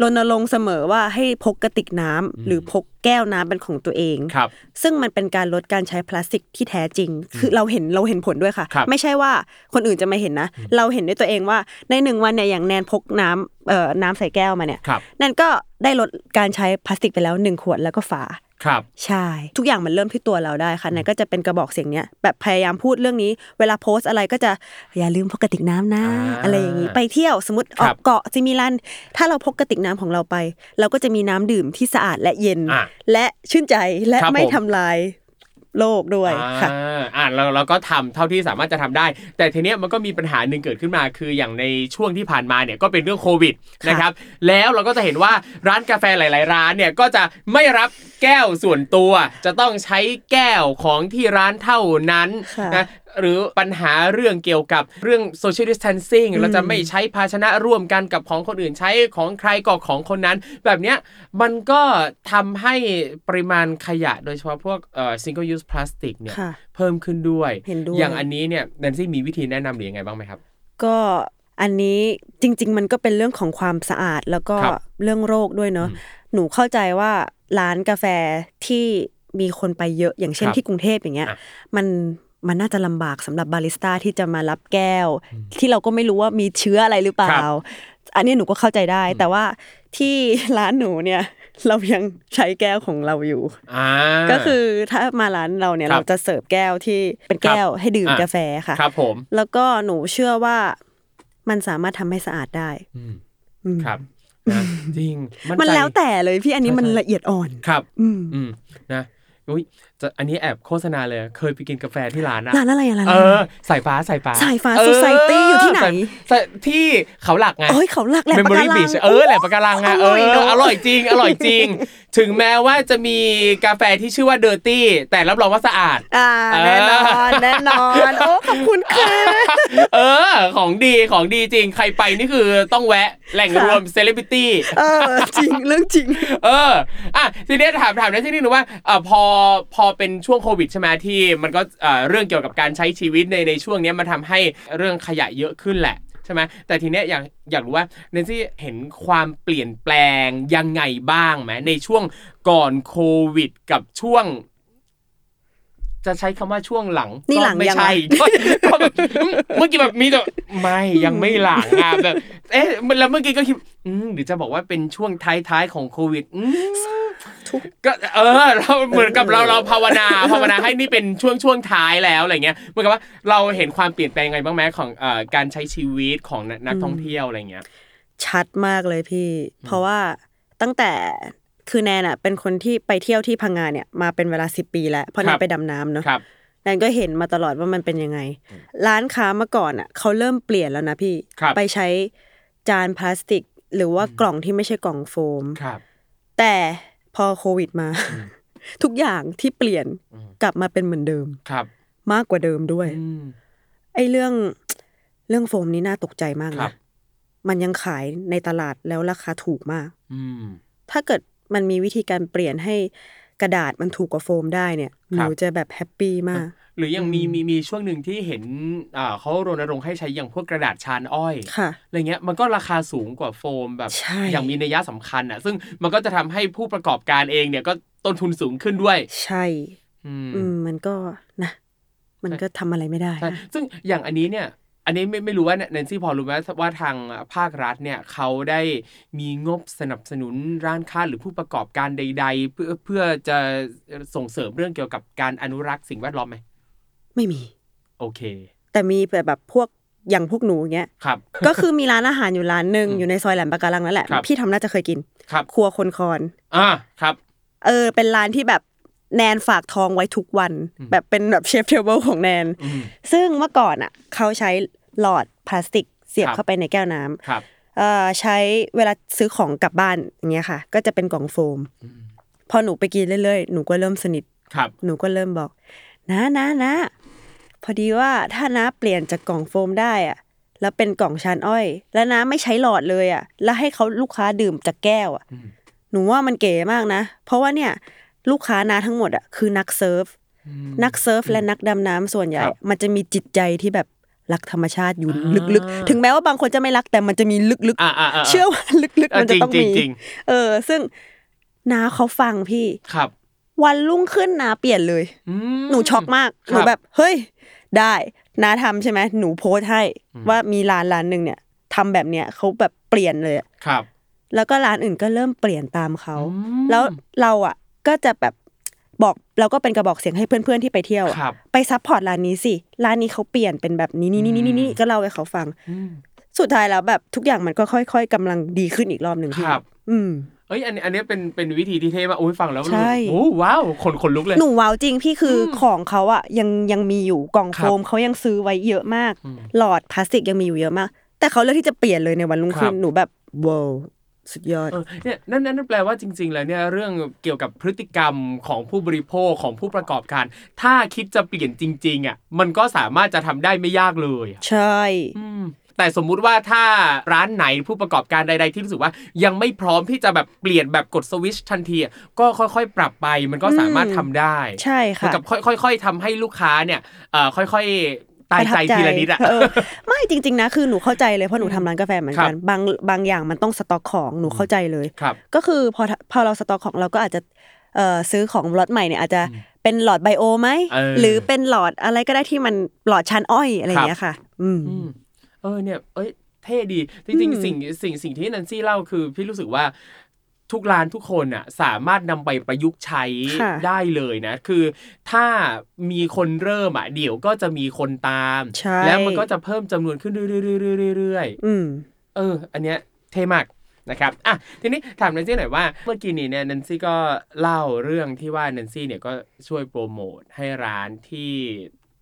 รณรงค์เสมอว่าให้พกกระติกน้ำหรือพกแก้วน้ำเป็นของตัวเองครับซึ่งมันเป็นการลดการใช้พลาสติกที่แท้จริง คือเราเห็นเราเห็นผลด้วยค่ะครับไม่ใช่ว่าคนอื่นจะมาเห็นนะ เราเห็นด้วยตัวเองว่าในหนึ่งวันเนี่ยอย่างแนนพกน้ำเอ่อน้ำใส่แก้วมาเนี่ยครับแนนก็ได้ลดการใช้พลาสติกไปแล้วหนึ่งขวดแล้วก็ฝา ครับ ใช่ ทุกอย่างมันเริ่มที่ตัวเราได้ค่ะแนนก็จะเป็นกระบอกเสียงเนี้ยแบบพยายามพูดเรื่องนี้ เวลาโพสต์อะไรก็จะอย่าลืมพกกระติกน้ำนะอ่าอะไรอย่างนี้ไปเที่ยวสมมติออกครับเกาะสิมิลัน ถ้าเราพกกระติกน้ำของเราไป เราก็จะมีน้ำดื่มที่สะอาดและเย็นอะและชื่นใจและครับไม่ผมทำลายโลกด้วยค่ะอ่าอ่าเราเราก็ทำเท่าที่สามารถจะทำได้ แต่ทีเนี้ยมันก็มีปัญหาหนึ่งเกิดขึ้นมา คืออย่างในช่วงที่ผ่านมาเนี่ยก็เป็นเรื่องโควิดค่ะนะครับ แล้วเราก็จะเห็นว่าร้านกาแฟหลาย ๆ ร้านเนี่ยก็จะไม่รับ แก้วส่วนตัว จะต้องใช้แก้วของที่ร้านเท่านั้นค่ะนะหรือปัญหาเรื่องเกี่ยวกับเรื่อง social distancing เราจะไม่ใช้ภาชนะร่วมกันกับของคนอื่นใช้ของใครก็ของคนนั้น แบบเนี้ยมันก็ทำให้ปริมาณขยะโดยเฉพาะพวกเอ่อ single use plastic เนี่ยค่ะเพิ่มขึ้นด้วยเห็นด้วยอย่างอันนี้เนี่ยแนนซี่มีวิธีแนะนำหรือยังไงบ้างไหมครับ ก็อันนี้จริง ๆ มันก็เป็นเรื่องของความสะอาดแล้วก็ครับเรื่องโรคด้วยเนาะ หนูเข้าใจว่าร้านกาแฟที่มีคนไปเยอะอย่างเช่นครับที่กรุงเทพอย่างเงี้ยอะมันมันน่าจะลำบากสำหรับบาริสต้าที่จะมารับแก้ว ที่เราก็ไม่รู้ว่ามีเชื้ออะไรหรือเปล่าครับอันนี้หนูก็เข้าใจได้ แต่ว่าที่ร้านหนูเนี่ย เรายังใช้แก้วของเราอยู่อ่าก็คือถ้ามาร้านเราเนี่ยครับเราจะเสิร์ฟแก้วที่เป็นแก้วให้ดื่มอะกาแฟค่ะครับผมแล้วก็หนูเชื่อว่ามันสามารถทำให้สะอาดได้อืมอืมครับ นะจริงมันใจแล้วแต่เลยพี่อันนี้ใช่มันใช่ละเอียดอ่อนครับ อืมอืมนะ อุ้ยจะอันนี้แอบโฆษณาเลย เคยไปกินกาแฟที่ร้านนะร้านอะไรอะร้านเออะไรอสายฟ้าสายฟ้าสายฟ้าเ Society อยู่ที่ไหนสายสายที่เขาหลักไงโอ้ยเขาหลักแหลมปะ Memory การัง Beach เออแหลมปะการังอะอเอร่อยอเนอะอร่อยจริง อร่อยจริง ถึงแม้ว่าจะมีกาแฟที่ชื่อว่าเดอร์ตี้แต่รับรองว่าสะอาดอ่าเออแน่นอนแน่นอนโอ้ขอบคุณค่ะเออ ของดีของดีจริงใครไปนี่คือต้องแวะแหล่งค่ะรวมเซเลบริตี้เออจริงเรื่องจริง เอออะทีนี้ถามถามได้ที่นี่หนูว่าเอ่อพอพอเป็นช่วงโควิดใช่ไหมที่มันก็เอ่อเรื่องเกี่ยวกับการใช้ชีวิตในในช่วงเนี้ยมันทำให้เรื่องขยะเยอะขึ้นแหละใช่ไหมแต่ทีเนี้ยอยากอยากรู้ว่าเนนซี่เห็นความเปลี่ยนแปลงยังไงบ้างไหมในช่วงก่อนโควิดกับช่วงจะใช้คำว่าช่วงหลังนี่ก็หลังไม่ยังใช่วะก็แบบเมื่อกี้แบบมีแต่ไม่ยังไม่หลังอะแบบ เอ๊ะแล้วเมื่อกี้ก็คิดอืมหรือจะบอกว่าเป็นช่วงท้ายๆของโควิดอืม ก็เออเราเหมือนกับเราเราภาวนาภาวนาให้นี่เป็นช่วงช่วงท้ายแล้วอะไรเงี้ยเหมือนกับว่าเราเห็นความเปลี่ยนแปลงยังไงบ้างไหมของเอ่อการใช้ชีวิตของนักนักท่องเที่ยวอะไรเงี้ยชัดมากเลยพี่ เพราะว่าตั้งแต่คือแนนอะเป็นคนที่ไปเที่ยวที่พังงาเนี่ยมาเป็นเวลาสิบปีแล้วเพราะแนครันบไปดำน้ำเนาะครับแนนก็เห็นมาตลอดว่ามันเป็นยังไง ร้านค้าเมื่อก่อนอะเขาเริ่มเปลี่ยนแล้วนะพี่ครับไปใช้จานพลาสติก หรือว่ากล่องที่ไม่ใช่กล่องโฟมครับแต่ พอโควิดมา ทุกอย่างที่เปลี่ยนอืมกลับมาเป็นเหมือนเดิมครับ มากกว่าเดิมด้วยอืมไอ้เรื่องเรื่องโฟมนี่น่าตกใจมากนะครับมันยังขายในตลาดแล้วราคาถูกมากอืมถ้าเกิดมันมีวิธีการเปลี่ยนให้กระดาษมันถูกกว่าโฟมได้เนี่ยหนูครับจะแบบ happy มาก หรือยังมีมีมีช่วงหนึ่งที่เห็นอ่าเขารณรงค์ให้ใช้อย่างพวกกระดาษชานอ้อยค่ะอะไรเงี้ยมันก็ราคาสูงกว่าโฟมแบบใช่อย่างมีนัยสำคัญอะ ซึ่งมันก็จะทำให้ผู้ประกอบการเองเนี่ยก็ต้นทุนสูงขึ้นด้วย ใช่อืมอืมมันก็นะมันก็ทำอะไรไม่ได้ใช่นะซึ่งอย่างอันนี้เนี่ย อันนี้ไม่ไม่รู้ว่าแนนซี่พอรู้ไหมว่าทางภาครัฐเนี่ยเขาได้มีงบสนับสนุนร้านค้าหรือผู้ประกอบการใด ๆ เพื่อเพื่อจะส่งเสริมเรื่องเกี่ยวกับการอนุรักษ์สิ่งแวดล้อมไหม ไม่มี โอเค แต่มีแบบแบบพวกอย่างพวกหนูอย่างเงี้ยครับ ก็คือมีร้านอาหารอยู่ร้านหนึ่งอืมอยู่ในซอยแหลมปะการังนั่นแหละครับพี่ทำน่าจะเคยกินครับครัวคนคอนอ่าครับ เออ เป็นร้านที่แบบแนนฝากทองไว้ทุกวันอืมแบบเป็นแบบเชฟเทเบิลของแนนอืมซึ่งเมื่อก่อนอะ เขาใช้หลอดพลาสติกเสียบครับเข้าไปในแก้วน้ำครับเอ่อใช้เวลาซื้อของกลับบ้านอย่างเงี้ยค่ะ ก็จะเป็นกล่องโฟม พอหนูไปกินเรื่อยๆ หนูก็เริ่มสนิทครับหนูก็เริ่มบอก น้าน้าน้าพอดีว่าถ้าน้าเปลี่ยนจากกล่องโฟมได้อะแล้วเป็นกล่องชานอ้อย แล้วน้าไม่ใช้หลอดเลยอะแล้วให้เขาลูกค้าดื่มจากแก้วอะอืมหนูว่ามันเก๋มากนะ เพราะว่าเนี่ย ลูกค้าน้าทั้งหมดอะคือนัก surf นัก surf และนักดำน้ำส่วนใหญ่ครับมันจะมีจิตใจที่แบบรักธรรมชาติอยู่ลึกๆ ถึงแม้ว่าบางคนจะไม่รักแต่มันจะมีลึกอ่าอ่าอ่าๆเชื่อว่าลึกๆ มันจะต้องมีจริงๆจริงเออ ซึ่งน้าเขาฟังพี่ครับ วันรุ่งขึ้นน้าเปลี่ยนเลยอืมหนูช็อกมากครับหนูแบบเฮ้ย ได้น้าทำใช่ไหมหนูโพสต์ให้ว่ามีร้านร้านหนึ่งเนี่ยทำแบบเนี้ยเขาแบบเปลี่ยนเลยอะครับ แล้วก็ร้านอื่นก็เริ่มเปลี่ยนตามเขาอืมแล้วเราอะก็จะแบบบอกเราก็เป็นกระบอกเสียงให้เพื่อนๆที่ไปเที่ยวอะครับไป support ร้านนี้สิร้านนี้เขาเปลี่ยนเป็นแบบนี้นี่นี่นี่นี่ก็เล่าให้เขาฟังอืมสุดท้ายแล้วแบบทุกอย่างมันก็ค่อย ๆกำลังดีขึ้นอีกรอบหนึ่งพี่ครับ อืม เอ้ยอันนี้อันนี้เป็นเป็นวิธีที่เท่มากโอ้ยฟังแล้วใช่ โอ้ว้าวขนขนลุกเลย หนูว้าวจริงพี่คืออของเขาอะยังยังมีอยู่กล่องครัโฟบมเขายังซื้อไว้เยอะมากอืมหลอดพลาสติกยังมีอยู่เยอะมาก แต่เขาเลือกที่จะเปลี่ยนเลยในวันรุ่งขึ้นครับ หนูแบบว้าวสุดยอด เออเนี่ยนั่นนั่นแปลว่าจริง ๆ แล้วเนี่ยเรื่องเกี่ยวกับพฤติกรรมของผู้บริโภคของผู้ประกอบการ ถ้าคิดจะเปลี่ยนจริง ๆอะมันก็สามารถจะทำได้ไม่ยากเลยอะใช่ อืม แต่สมมุติว่าถ้าร้านไหนผู้ประกอบการใด ๆ ที่รู้สึกว่ายังไม่พร้อมที่จะแบบเปลี่ยนแบบกดสวิตชทันทีอะก็ค่อยๆ ปรับไปมันก็สามารถทำได้ใช่เหมือนค่ะกับค่อย ๆทำให้ลูกค้าเนี่ยเอ่อค่อยๆตายใจทีละนิดอะเไม่จริง ๆ นะคือหนูเข้าใจเลยเพราะหนูทำร้านกาแฟเหมือนกันครับบางบางอย่างมันต้องสต็อกของหนูเข้าใจเลยครับก็คือพอพอเราสต็อกของเราก็อาจจะเอ่อซื้อของล็อตใหม่เนี่ยอาจจะเป็นหลอดไบโอไหมเออหรือเป็นหลอดอะไรก็ได้ที่มันหลอดชั้นอ้อยอะไรอย่างเงี้ยค่ะ อืม อืมเออเนี่ย เอ้ย เท่ดี จริงอืมๆสิ่งสิ่งสิ่งที่นันซี่เล่าคือ พี่รู้สึกว่าทุกร้านทุกคนอะสามารถนำไปประยุกต์ใช้ค่ะได้เลยนะ คือถ้ามีคนเริ่มอะเดี๋ยวก็จะมีคนตามใช่แล้วมันก็จะเพิ่มจำนวนขึ้นเรื่อยๆๆๆๆอืมเออ อันเนี้ยเท่มากนะครับ อะ ทีนี้ถามแนนซี่หน่อยว่า เมื่อกี้นี้เนี่ยแนนซี่ก็เล่าเรื่องที่ว่าแนนซี่เนี่ยก็ช่วยโปรโมทให้ร้านที่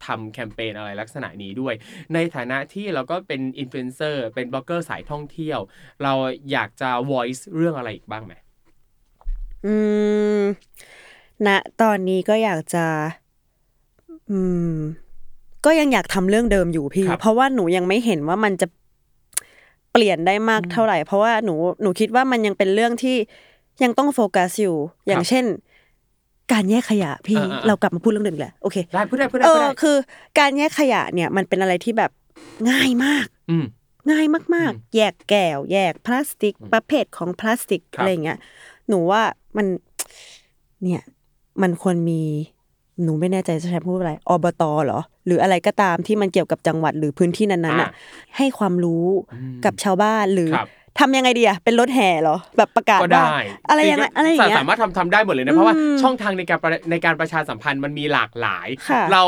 ทำแคมเปญอะไรลักษณะนี้ด้วย ในฐานะที่เราก็เป็นอินฟลูเอนเซอร์เป็นบล็อกเกอร์สายท่องเที่ยว เราอยากจะ voice เรื่องอะไรอีกบ้างไหมอืมณตอนนี้ก็อยากจะ อืม ก็ยังอยากทำเรื่องเดิมอยู่พี่ครับเพราะว่าหนูยังไม่เห็นว่ามันจะเปลี่ยนได้มากเท่าไหร่ เพราะว่าหนูหนูคิดว่ามันยังเป็นเรื่องที่ยังต้องโฟกัสอยู่ อย่างเช่น การแยกขยะพี่อ่าๆเรากลับมาพูดเรื่องเดิมอีกแหละโอเคได้พูดได้พูดได้เอพูดอได้คือ การแยกขยะเนี่ยมันเป็นอะไรที่แบบง่ายมากอืมง่ายมากอืมๆแยกแก้ว แยกพลาสติก ประเภทของพลาสติกครับอะไรอย่างเงี้ย หนูว่ามันเนี่ยมันควรมีหนูไม่แน่ใจจะใช้พูดอะไรอบตเหรอ หรืออะไรก็ตามที่มันเกี่ยวกับจังหวัดหรือพื้นที่นั้นๆน่ะให้ความรู้อืมกับชาวบ้านหรือครับ ทำยังไงดีอะเป็นรถแห่เหรอแบบประกาศก็ว่าได้อะไรยังไงอะไรอย่างเงี้ยสามารถทำทำได้หมดเลยนะเพราะว่าอืมช่องทางในการประในการประชาสัมพันธ์มันมีหลากหลายค่ะเรา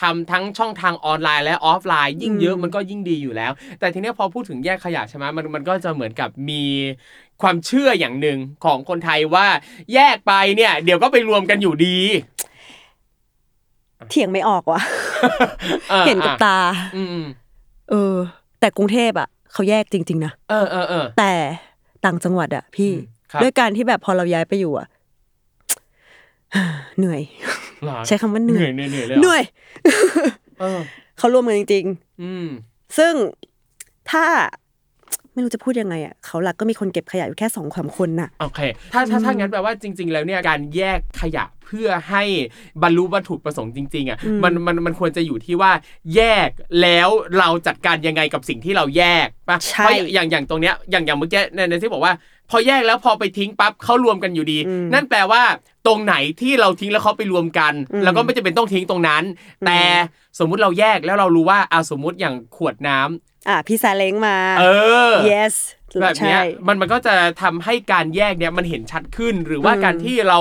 ทำทั้งช่องทางออนไลน์และออฟไลน์ ยิ่งเยอะอืมมันก็ยิ่งดีอยู่แล้ว แต่ทีเนี้ยพอพูดถึงแยกขยะใช่ไหมมันมันก็จะเหมือนกับมีความเชื่ออย่างหนึ่งของคนไทยว่าแยกไปเนี่ย เดี๋ยวก็ไปรวมกันอยู่ดีเถียงไม่ออกว่ะออเห็นกับตาอืมเออ แต่กรุงเทพอะ เขาแยกจริง ๆ นะเออเออเออแต่ต่างจังหวัดอะพี่อืมครับด้วยการที่แบบพอเราย้ายไปอยู่อะเหนื่อยเหรอใช้คำว่าเหนื่อยเหนื่อยเหนื่อยเลยเหนื่อยเออเขารวมกันจริงอืมๆซึ่งถ้า ไม่รู้จะพูดยังไงอะเขาหลักก็มีคนเก็บขยะอยู่แค่สองสามคนน่ะโอเค ถ้าถ้าถ้างั้นแปลว่าจริง ๆ แล้วเนี่ยการแยกขยะเพื่อให้บรรลุวัตถุประสงค์จริงๆอะอืมมันมันมันควรจะอยู่ที่ว่าแยกแล้วเราจัดการยังไงกับสิ่งที่เราแยกป่ะใช่เพราะอย่างอย่างตรงเนี้ยอย่างอย่างเมื่อกี้ในในที่บอกว่า พอแยกแล้วพอไปทิ้งปั๊บเขารวมกันอยู่ดีอืมนั่นแปลว่าตรงไหนที่เราทิ้งแล้วเขาไปรวมกันอืมแล้วก็ไม่จำเป็นต้องทิ้งตรงนั้นอืมแต่สมมุติเราแยกแล้วเรารู้ว่าเอาสมมุติอย่างขวดน้ำ อะพี่ซาเล้งมา เออ yes แบบเนี้ยใช่มันมันก็จะทำให้การแยกเนี่ยมันเห็นชัดขึ้น หรือว่าอืมการที่เรา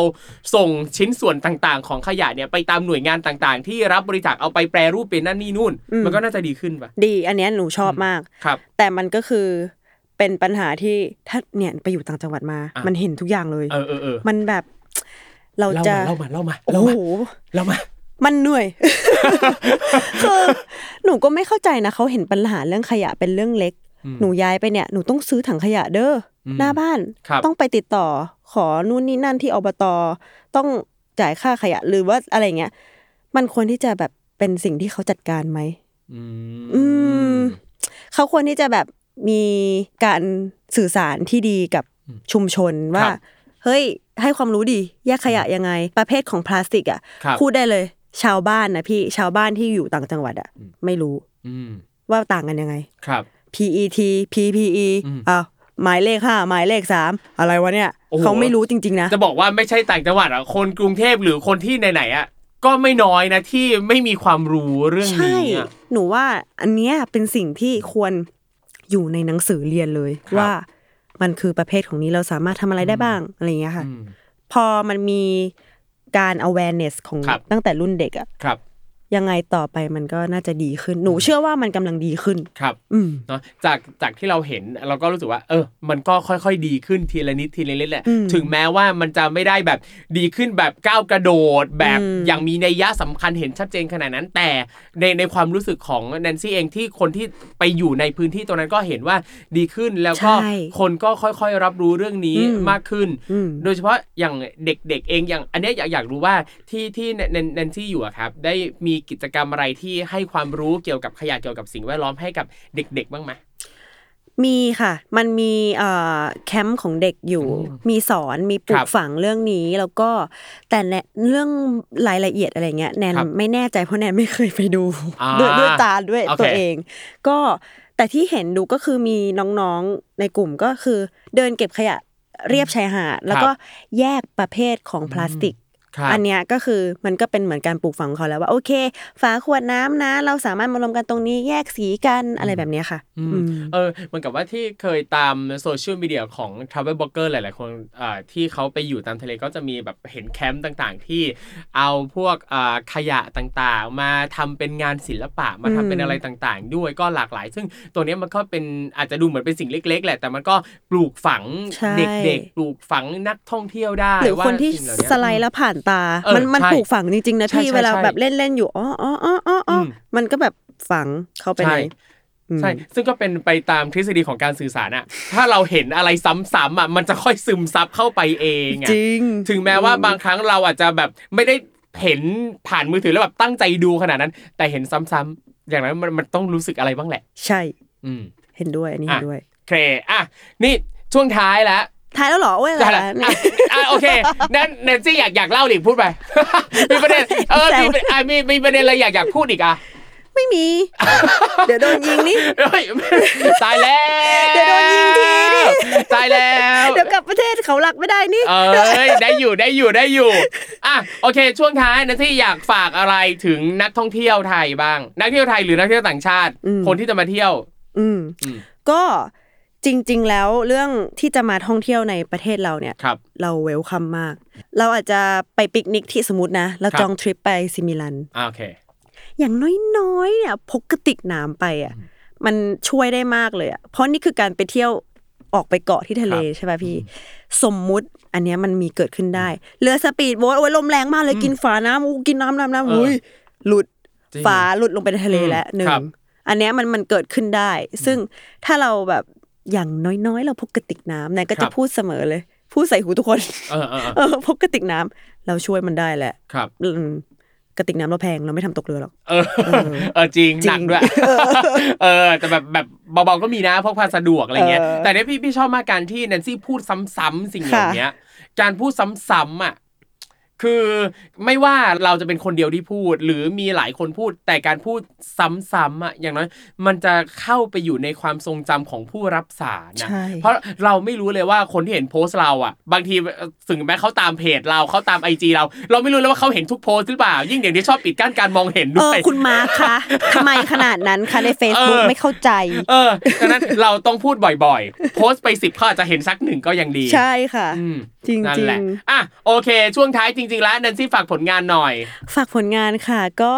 ส่งชิ้นส่วนต่างๆ ของขยะเนี่ยไปตามหน่วยงานต่างๆ ที่รับบริจาคเอาไปแปรรูปเป็นนั่นนี่นู่น มันก็น่าจะดีขึ้นปะดี อันเนี้ยหนูชอบมากครับ แต่มันก็คือเป็นปัญหาที่ถ้าเนี่ยไปอยู่ต่างจังหวัดมาอะมันเห็นทุกอย่างเลย เออเออเออมันแบบเราเล่าจะมาเล่ามาเล่ามาโอ้เล่ามาโหเล่ามา มันเหนื่อยคือหนูก็ไม่เข้าใจนะเขาเห็นปัญหาเรื่องขยะเป็นเรื่องเล็กอืมหนูย้ายไปเนี่ยหนูต้องซื้อถังขยะเด้ออมหน้าบ้านครับต้องไปติดต่อ ขอนู่นนี่นั่นที่อบตต้องจ่ายค่าขยะหรือว่าอะไรเงี้ย มันควรที่จะแบบเป็นสิ่งที่เขาจัดการไหมอืมอืมเขาควรที่จะแบบมีการสื่อสารที่ดีกับชุมชนว่าครับเฮ้ย ให้ความรู้ดีแยกขยะยังไง ประเภทของพลาสติกอะครับพูดได้เลย ชาวบ้านนะพี่ชาวบ้านที่อยู่ต่างจังหวัดอะไม่รู้อืมว่าต่างกันยังไง ครับ PET PPE อืมอ้าวหมายเลขห้าหมายเลขสามอะไรวะเนี่ยโอ้โหเขาไม่รู้จริงๆนะจะบอกว่าไม่ใช่ต่างจังหวัดอะคนกรุงเทพหรือคนที่ไหนๆอะก็ไม่น้อยนะที่ไม่มีความรู้เรื่องใช่นี้อะหนูว่าอันเนี้ยเป็นสิ่งที่ควรอยู่ในหนังสือเรียนเลยครับว่ามันคือประเภทของนี้เราสามารถทำอะไรได้บ้างอะไรอย่างเงี้ยค่ะอืมพอมันมี การ awareness ของครับตั้งแต่รุ่นเด็กอะครับ ยังไงต่อไปมันก็น่าจะดีขึ้นหนูเชื่อว่ามันกำลังดีขึ้นครับ อืมเนาะจากจากที่เราเห็นเราก็รู้สึกว่า เออ มันก็ค่อยๆดีขึ้นทีละนิดทีละนิดแหละอืมถึงแม้ว่ามันจะไม่ได้แบบดีขึ้นแบบก้าวกระโดด แบบอืมอย่างมีนัยยะสำคัญเห็นชัดเจนขนาดนั้น แต่ในในความรู้สึกของแนนซี่เองที่คนที่ไปอยู่ในพื้นที่ตรงนั้นก็เห็นว่าดีขึ้นแล้วก็ใช่คนก็ค่อยๆรับรู้เรื่องนี้อืมมากขึ้นอืมโดยเฉพาะอย่างเด็กๆเองอย่างอันเนี้ยอยากอยากรู้ว่าที่ที่แนนแนนซี่อยู่อะครับ ได้มีกิจกรรมอะไรที่ให้ความรู้เกี่ยวกับขยะเกี่ยวกับสิ่งแวดล้อมให้กับเด็ก ๆ บ้างไหมมีค่ะ มันมีเอ่อแคมป์ของเด็กอยู่ มีสอนมีปลูครักบฝังเรื่องนี้ แล้วก็แต่แนเรื่องรายละเอียดอะไรเงี้ยแนนครับไม่แน่ใจเพราะแนนไม่เคยไปดูอ่าด้วยด้วยตาด้วยโอเคตัวเอง ก็แต่ที่เห็นดูก็คือมีน้องๆในกลุ่มก็คือ เดินเก็บขยะเรียบชายหาดแล้วก็แยกประเภทของพลาสติกครับ อันเนี้ยก็คือมันก็เป็นเหมือนการปลูกฝังของเขาแล้วว่าโอเค ฝาขวดน้ำนะ เราสามารถมารวมกันตรงนี้แยกสีกันอะไรแบบเนี้ยค่ะอืมอืมเออเหมือนกับว่าที่เคยตามโซเชียลมีเดียของ Travel b l o g g e r หลาย ๆ คนอ่าที่เขาไปอยู่ตามทะเลก็จะมีแบบเห็นแคมป์ต่าง ๆ ที่เอาพวกอ่าขยะต่าง ๆ มาทำเป็นงานศิลปะมาทำเป็นอืมอะไรต่าง ๆ ด้วยก็หลากหลาย ซึ่งตัวเนี้ยมันก็เป็นอาจจะดูเหมือนเป็นสิ่งเล็ก ๆ แหละ แต่มันก็ปลูกฝังใช่เด็ก ๆ ปลูกฝังนักท่องเที่ยวได้หรือคนที่ว่าสิ่งเหล่านี้สไลด์แล้วผ่านตาเออมันมันใช่ปลูกฝังจริงๆนะใช่พี่ใช่เวลาใช่แบบเล่นเล่นๆอยู่อ๋ออ๋ออ๋ออ๋ออ๋ออมมันก็แบบฝังเข้าไปในใช่อืมใช่ ซึ่งก็เป็นไปตามทฤษฎีของการสื่อสารอะถ้าเราเห็นอะไรซ้ำๆอะมันจะค่อยซึมซับเข้าไปเองอะจริง ถึงแม้ว่าบางครั้งเราอาจจะแบบไม่ได้เห็นผ่านมือถือแล้วแบบตั้งใจดูขนาดนั้น แต่เห็นซ้ำๆอย่างนั้นมันมันต้องรู้สึกอะไรบ้างแหละ ใช่ อืม เห็นด้วยอันนี้อะเห็นด้วย โอเค อะ นี่ช่วงท้ายแล้ว ท้ายแล้วเหรอโอ้ยอะไรจะละล่ะอะอะโอเคนั่นแนนซี่อยากอยากเล่าอีกพูดไปมีประเด็นเออมีอะมีมีประเด็นอะไรอยากอยากพูดอีกอะไม่มี เดี๋ยวโดนยิงนี่เฮ้ยตายแล้ว เดี๋ยวโดนยิงทีดิตายแล้ว เดี๋ยวกลับประเทศเขาหลักไม่ได้นี่ เอ้ยได้อยู่ได้อยู่ได้อยู่อะโอเค ช่วงท้ายนะที่อยากฝากอะไรถึงนักท่องเที่ยวไทยบ้าง นักเที่ยวไทยหรือนักเที่ยวต่างชาติอืมคนที่จะมาเที่ยว อืมอืมก็ จริง ๆ แล้วเรื่องที่จะมาท่องเที่ยวในประเทศเราเนี่ยครับเราเวลคัมมาก เราอาจจะไปปิกนิกที่สมมตินะเราครับจองทริปไปสิมิลันอะโอเค อย่างน้อยๆเนี่ยพกกระติกน้ำไปอะมันช่วยได้มากเลยอะเพราะนี่คือการไปเที่ยวออกไปเกาะที่ทะเลครับใช่ป่ะพี่ สมมุติอันเนี้ยมันมีเกิดขึ้นได้เรือสปีดโบ๊ทโอ้ยลมแรงมากเลยกินฝาน้ำอู้กินน้ำน้ำน้ำเอออุ้ยหลุดจริงฝาหลุดลงไปในทะเลแล้วหนึ่งครับอันเนี้ยมันมันเกิดขึ้นได้ ซึ่งถ้าเราแบบ อย่างน้อยๆ เราพกกระติกน้ำนายก็ครัจะบพูดเสมอเลย พูดใส่หูทุกคนเออเออเออเออพกกระติกน้ำเราช่วยมันได้แหละครับอืมกระติกน้ำเราแพงเราไม่ทำตกเรือหรอก เออเออจริงจริงหนักด้วยเออ แต่แบบแบบเบาๆก็มีนะพกพาสะดวกอะไรเงี้ยเออแต่เนี่ยพี่พี่ชอบมากการที่แนนซี่พูดซ้ำๆสิ่งเหล่าเนี้ย การพูดซ้ำๆอะ คือไม่ว่าเราจะเป็นคนเดียวที่พูด หรือมีหลายคนพูดแต่การพูดซ้ำๆอะอย่างน้อยมันจะเข้าไปอยู่ในความทรงจำของผู้รับสารนะใช่เพราะเราไม่รู้เลยว่าคนที่เห็นโพสต์เราอะ บางทีถึงแม้เขาตามเพจเราเขาตามไอจีเรา เราไม่รู้เลยว่าเขาเห็นทุกโพสต์หรือเปล่า ยิ่งเดี๋ยวนี้ชอบปิดกั้นการมองเห็นเอด้อวยคุณมาร์คคะทำไมขนาดนั้นคะใน Facebook เออไม่เข้าใจ เออดังนั้นเราต้องพูดบ่อยๆ โพสต์ไปสิบเขาอาจจะเห็นสักหนึ่งก็ยังดี ใช่ค่ะอืมจริงนั่นจริแหละงอะโอเค ช่วงท้ายจริงๆแล้วแนนซี่ฝากผลงานหน่อย ฝากผลงานค่ะ ก็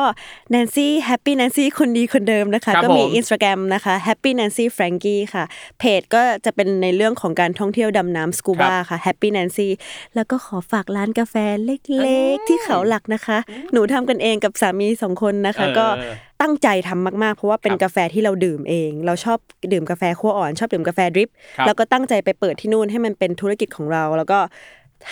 Nancy Happy Nancy คนดีคนเดิมนะคะครับก็มีผม Instagram นะคะ Happy Nancy Frankie ค่ะ เพจก็จะเป็นในเรื่องของการท่องเที่ยวดำน้ำสกูบาค่ะ Happy Nancy แล้วก็ขอฝากร้านกาแฟเล็กๆ ที่เขาหลักนะคะ หนูทำกันเองกับสามีสองคนนะคะเออก็ตั้งใจทำมากๆ เพราะว่าเป็นครับกาแฟที่เราดื่มเอง เราชอบดื่มกาแฟคั่วอ่อน ชอบดื่มกาแฟดริปครับแล้วก็ตั้งใจไปเปิดที่นู่นให้มันเป็นธุรกิจของเรา แล้วก็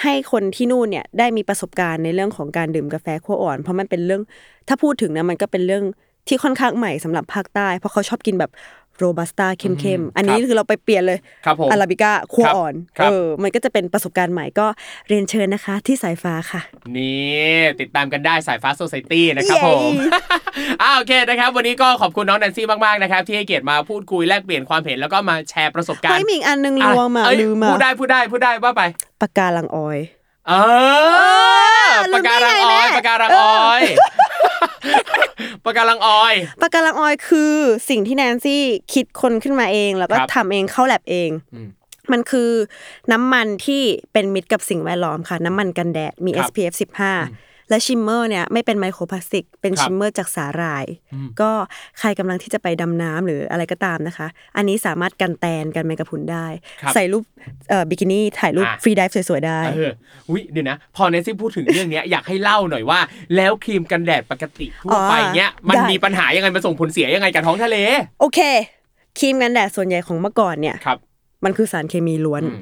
ให้คนที่นู่นเนี่ยได้มีประสบการณ์ในเรื่องของการดื่มกาแฟขั้วอ่อน เพราะมันเป็นเรื่องถ้าพูดถึงนะมันก็เป็นเรื่องที่ค่อนข้างใหม่สำหรับภาคใต้ เพราะเขาชอบกินแบบ โรบัสต้าเข้มๆ อันนี้ครับคือเราไปเปลี่ยนเลยครับผมอาราบิก้าคั่วครับอ่อนครับเออ มันก็จะเป็นประสบการณ์ใหม่ก็เรียนเชิญนะคะ ที่สายฟ้าค่ะ นี่ติดตามกันได้สายฟ้าโซซ i ตี้นะครับเย้ผมอ่าโอเคนะครับ วันนี้ก็ขอบคุณน้องแนนซี่มากๆนะครับ ที่ให้เกียรติมาพูดคุยแลกเปลี่ยนความเห็นแล้วก็มาแชร์ประสบการเฮ้ยณ์มีอีกอันนึงรอะวมอะเอ้ยลืมอะพูดได้พูดได้พูดได้ว่าไปปะการัง oil เออลืมได้การัง oil แม่ปะการัง oil ปะการัง oilปะการัง oil คือสิ่งที่แนนซี่คิดค้นขึ้นมาเอง แล้วก็ครับทำเองเข้าแลบเองอืมมันคือน้ำมันที่เป็นมิตรกับสิ่งแวดล้อมค่ะ น้ำมันกันแดดมีครับ SPF 15 และ shimmer เนี่ยไม่เป็นไมโครพลาสติก เป็นครับ shimmer จากสาหร่ายอืมก็ใครกำลังที่จะไปดำน้ำหรืออะไรก็ตามนะคะ อันนี้สามารถกันแตนกันแมงกะพรุนได้ครับใส่รูปเอ่อบิกินี่ถ่ายรูปอะ freedive สวยๆได้เออวิเดี๋ยวนะ พอแนนซี่พูดถึงเรื่องเนี้ยอยากให้เล่าหน่อยว่า แล้วครีมกันแดดปกติทั่วไปเนี้ยมันได้มีปัญหายังไงมันส่งผลเสียยังไงกับท้องทะเล โอเคครีมกันแดดส่วนใหญ่ของเมื่อก่อนเนี่ยครับมันคือสารเคมีล้วนอืม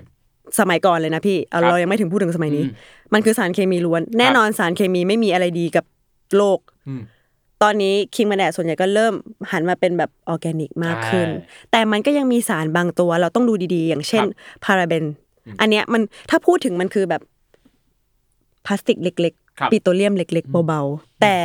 สมัยก่อนเลยนะพี่เอาครับเรายังไม่ถึงพูดถึงสมัยนี้อืมมันคือสารเคมีล้วน แน่นอนสารเคมีไม่มีอะไรดีกับโลกอืมตอนนี้ครีมกันแดดส่วนใหญ่ก็เริ่มหันมาเป็นแบบออร์แกนิกมากขึ้นใช่แต่มันก็ยังมีสารบางตัวเราต้องดูดีๆ อย่างเช่นครับพาราเบน อันเนี้ยมันถ้าพูดถึงมันคือแบบพลาสติกเล็กครับๆปิโตรเลียมเล็ก ๆ เบาๆแต่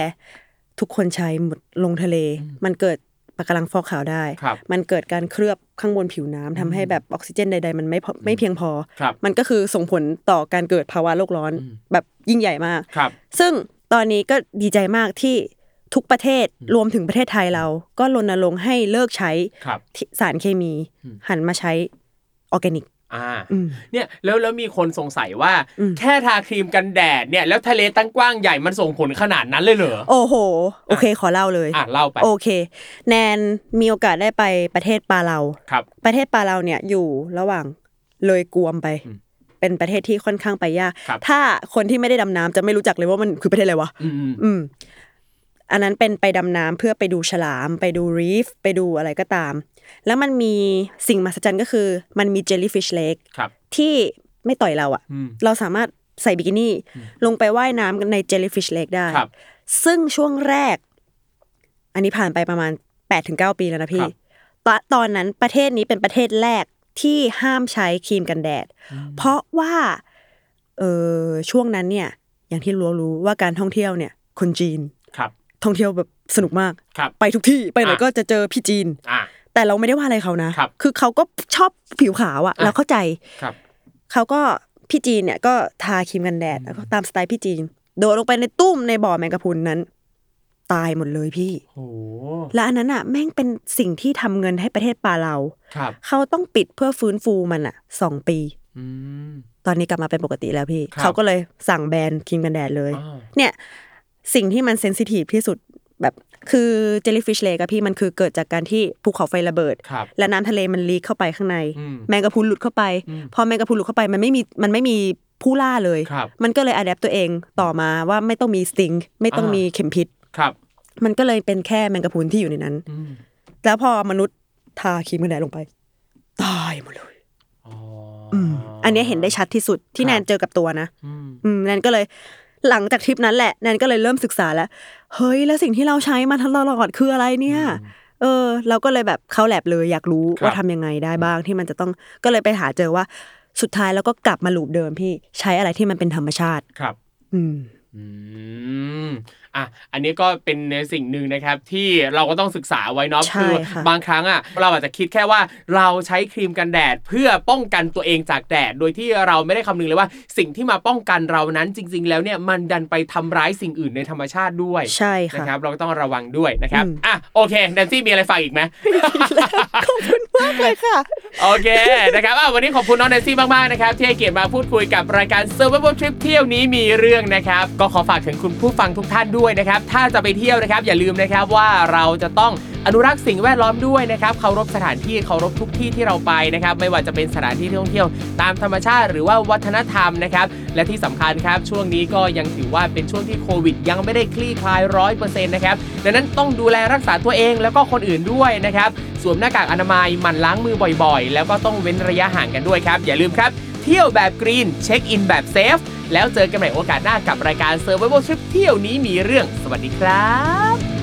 ทุกคนใช้หมดลงทะเล มันเกิด ปะการังฟอกขาวได้ครับมันเกิดการเคลือบข้างบนผิวน้ำทำให้แบบออกซิเจนใด ๆ มันไม่พอไม่เพียงพอครับมันก็คือส่งผลต่อการเกิดภาวะโลกร้อนแบบยิ่งใหญ่มากครับ ซึ่งตอนนี้ก็ดีใจมากที่ทุกประเทศรวมถึงประเทศไทยเรา ก็รณรงค์ให้เลิกใช้ครับที่สารเคมี หันมาใช้ออร์แกนิก อ่าอืมเนี่ยแล้วแล้วมีคนสงสัยว่าอืมแค่ทาครีมกันแดดเนี่ยแล้วทะเลตั้งกว้างใหญ่มันส่งผลขนาดนั้นเลยเหรอโอ้โห โอเคขอเล่าเลยอะเล่าไปโอเค แนนมีโอกาสได้ไปประเทศปาเลาครับ ประเทศปาเลาเนี่ยอยู่ระหว่างเลยกวมไปอืมเป็นประเทศที่ค่อนข้างไปยากครับถ้าคนที่ไม่ได้ดำน้ำจะไม่รู้จักเลยว่ามันคือประเทศอะไรวะอืม อืมอืมอันนั้นเป็นไปดำน้ำเพื่อไปดูฉลาม ไปดูรีฟไปดูอะไรก็ตาม แล้วมันมีสิ่งมหัศจรรย์ก็คือ มันมีเจลลี่ฟิชเล็กครับ ที่ไม่ต่อยเราอะอืมเราสามารถใส่บิกินี่ลงไปว่ายน้ำกันในเจลลี่ฟิชเล็กได้ครับซึ่งช่วงแรก อันนี้ผ่านไปประมาณ8ปถึงเปีแล้วนะพี่ครับตอนตอนนั้นประเทศนี้เป็นประเทศแรกที่ห้ามใช้ครีมกันแดด เพราะว่าเออช่วงนั้นเนี่ย อย่างที่รู้รู้ว่าการท่องเที่ยวเนี่ย คนจีนครับ ท่องเที่ยวแบบสนุกมากครับไปทุกที่ไปไหนอะก็จะเจอพี่จีนอ่าแต่เราไม่ได้ว่าอะไรเขานะครับอเขาก็ชอบผิวขาวอะอะเราเข้าใจครับเขาก็พี่จีนเนี่ยก็ทาครีมกันแดดแล้วก็ตามสไตล์พี่จีน โดดลงไปในตุ้มในบ่อแมงกะพรุนนั้น ตายหมดเลยพี่โอ้และอันนั้นอะแม่งเป็นสิ่งที่ทำเงินให้ประเทศปาเลาครับเขาต้องปิดเพื่อฟื้นฟูมันอะสองปีอืมตอนนี้กลับมาเป็นปกติแล้วพี่ครับเขาก็เลยสั่งแบนครีมกันแดดเลยอ่าเนี่ย สิ่งที่มัน sensitive ที่สุดแบบคือ Jellyfish Lake อะพี่มันคือเกิดจากการที่ภูเขาไฟระเบิดครับและน้ำทะเลมัน leak เข้าไปข้างในอืมแมงกะพรุนหลุดเข้าไปอืมพอแมงกะพรุนหลุดเข้าไปมันไม่มีมันไม่มีผู้ล่าเลยครับมันก็เลย adapt ตัวเองต่อมาว่าไม่ต้องมีสติงไม่ต้องอ่ามีมีเข็มพิษครับ มันก็เลยเป็นแค่แมงกะพรุนที่อยู่ในนั้นอืมแล้วพอมนุษย์ทาครีมกันแดดลงไป ตายหมดเลยอ๋อออืมอันเนี้ยเห็นได้ชัดที่สุดที่ครับแนนเจอกับตัวนะอืมอืมแนนก็เลย หลังจากทริปนั้นแหละแนนก็เลยเริ่มศึกษาแล้ว เฮ้ย แล้วสิ่งที่เราใช้มาตลอดคืออะไรเนี่ยเออ เราก็เลยแบบเข้าแลบเลยอยากรู้ครับว่าทำยังไงได้บ้างที่มันจะต้องก็เลยไปหาเจอว่าสุดท้ายแล้วก็กลับมาลูปเดิมพี่ใช้อะไรที่มันเป็นธรรมชาติครับ อืมอืม อะอันนี้ก็เป็นในสิ่งหนึ่งนะครับที่เราก็ต้องศึกษาไว้เนาะใช่คือค่ะบางครั้งอะเราอาจจะคิดแค่ว่าเราใช้ครีมกันแดดเพื่อป้องกันตัวเองจากแดด โดยที่เราไม่ได้คำนึงเลยว่า สิ่งที่มาป้องกันเรานั้นจริง ๆ แล้วเนี่ยมันดันไปทำร้ายสิ่งอื่นในธรรมชาติด้วยใช่ค่ะนะครับเราก็ต้องระวังด้วยนะครับอืมอะโอเคแนนซี่มีอะไรฝากอีกไหมขอบคุณมากเลยค่ะโอเคนะครับอะวันนี้ขอบคุณน้องแนนซี่มากๆนะครับที่ให้เกียรติมาพูดคุยกับรายการ Survival Trip เที่ยวนี้มีเรื่องนะครับก็ขอฝากถึงคุณผู้ฟังทุกท่านด้วยนะครับ ถ้าจะไปเที่ยวนะครับอย่าลืมนะครับว่าเราจะต้องอนุรักษ์สิ่งแวดล้อมด้วยนะครับเคารพสถานที่เคารพทุกที่ที่เราไปนะครับ ไม่ว่าจะเป็นสถานที่ท่องเที่ยว ตามธรรมชาติหรือว่าวัฒนธรรมนะครับ และที่สำคัญครับ ช่วงนี้ก็ยังถือว่าเป็นช่วงที่โควิด ยังไม่ได้คลี่คลายร้อยเปอร์เซ็นต์นะครับดังนั้นต้องดูแลรักษาตัวเองแล้วก็คนอื่นด้วยนะครับสวมหน้ากากอนามัยหมั่นล้างมือบ่อยๆ แล้วก็ต้องเว้นระยะห่างกันด้วยครับ อย่าลืมครับ เที่ยวแบบกรีน เช็คอินแบบเซฟ แล้วเจอกันใหม่โอกาสหน้ากับรายการ Survival Trip เที่ยวนี้มีเรื่อง สวัสดีครับ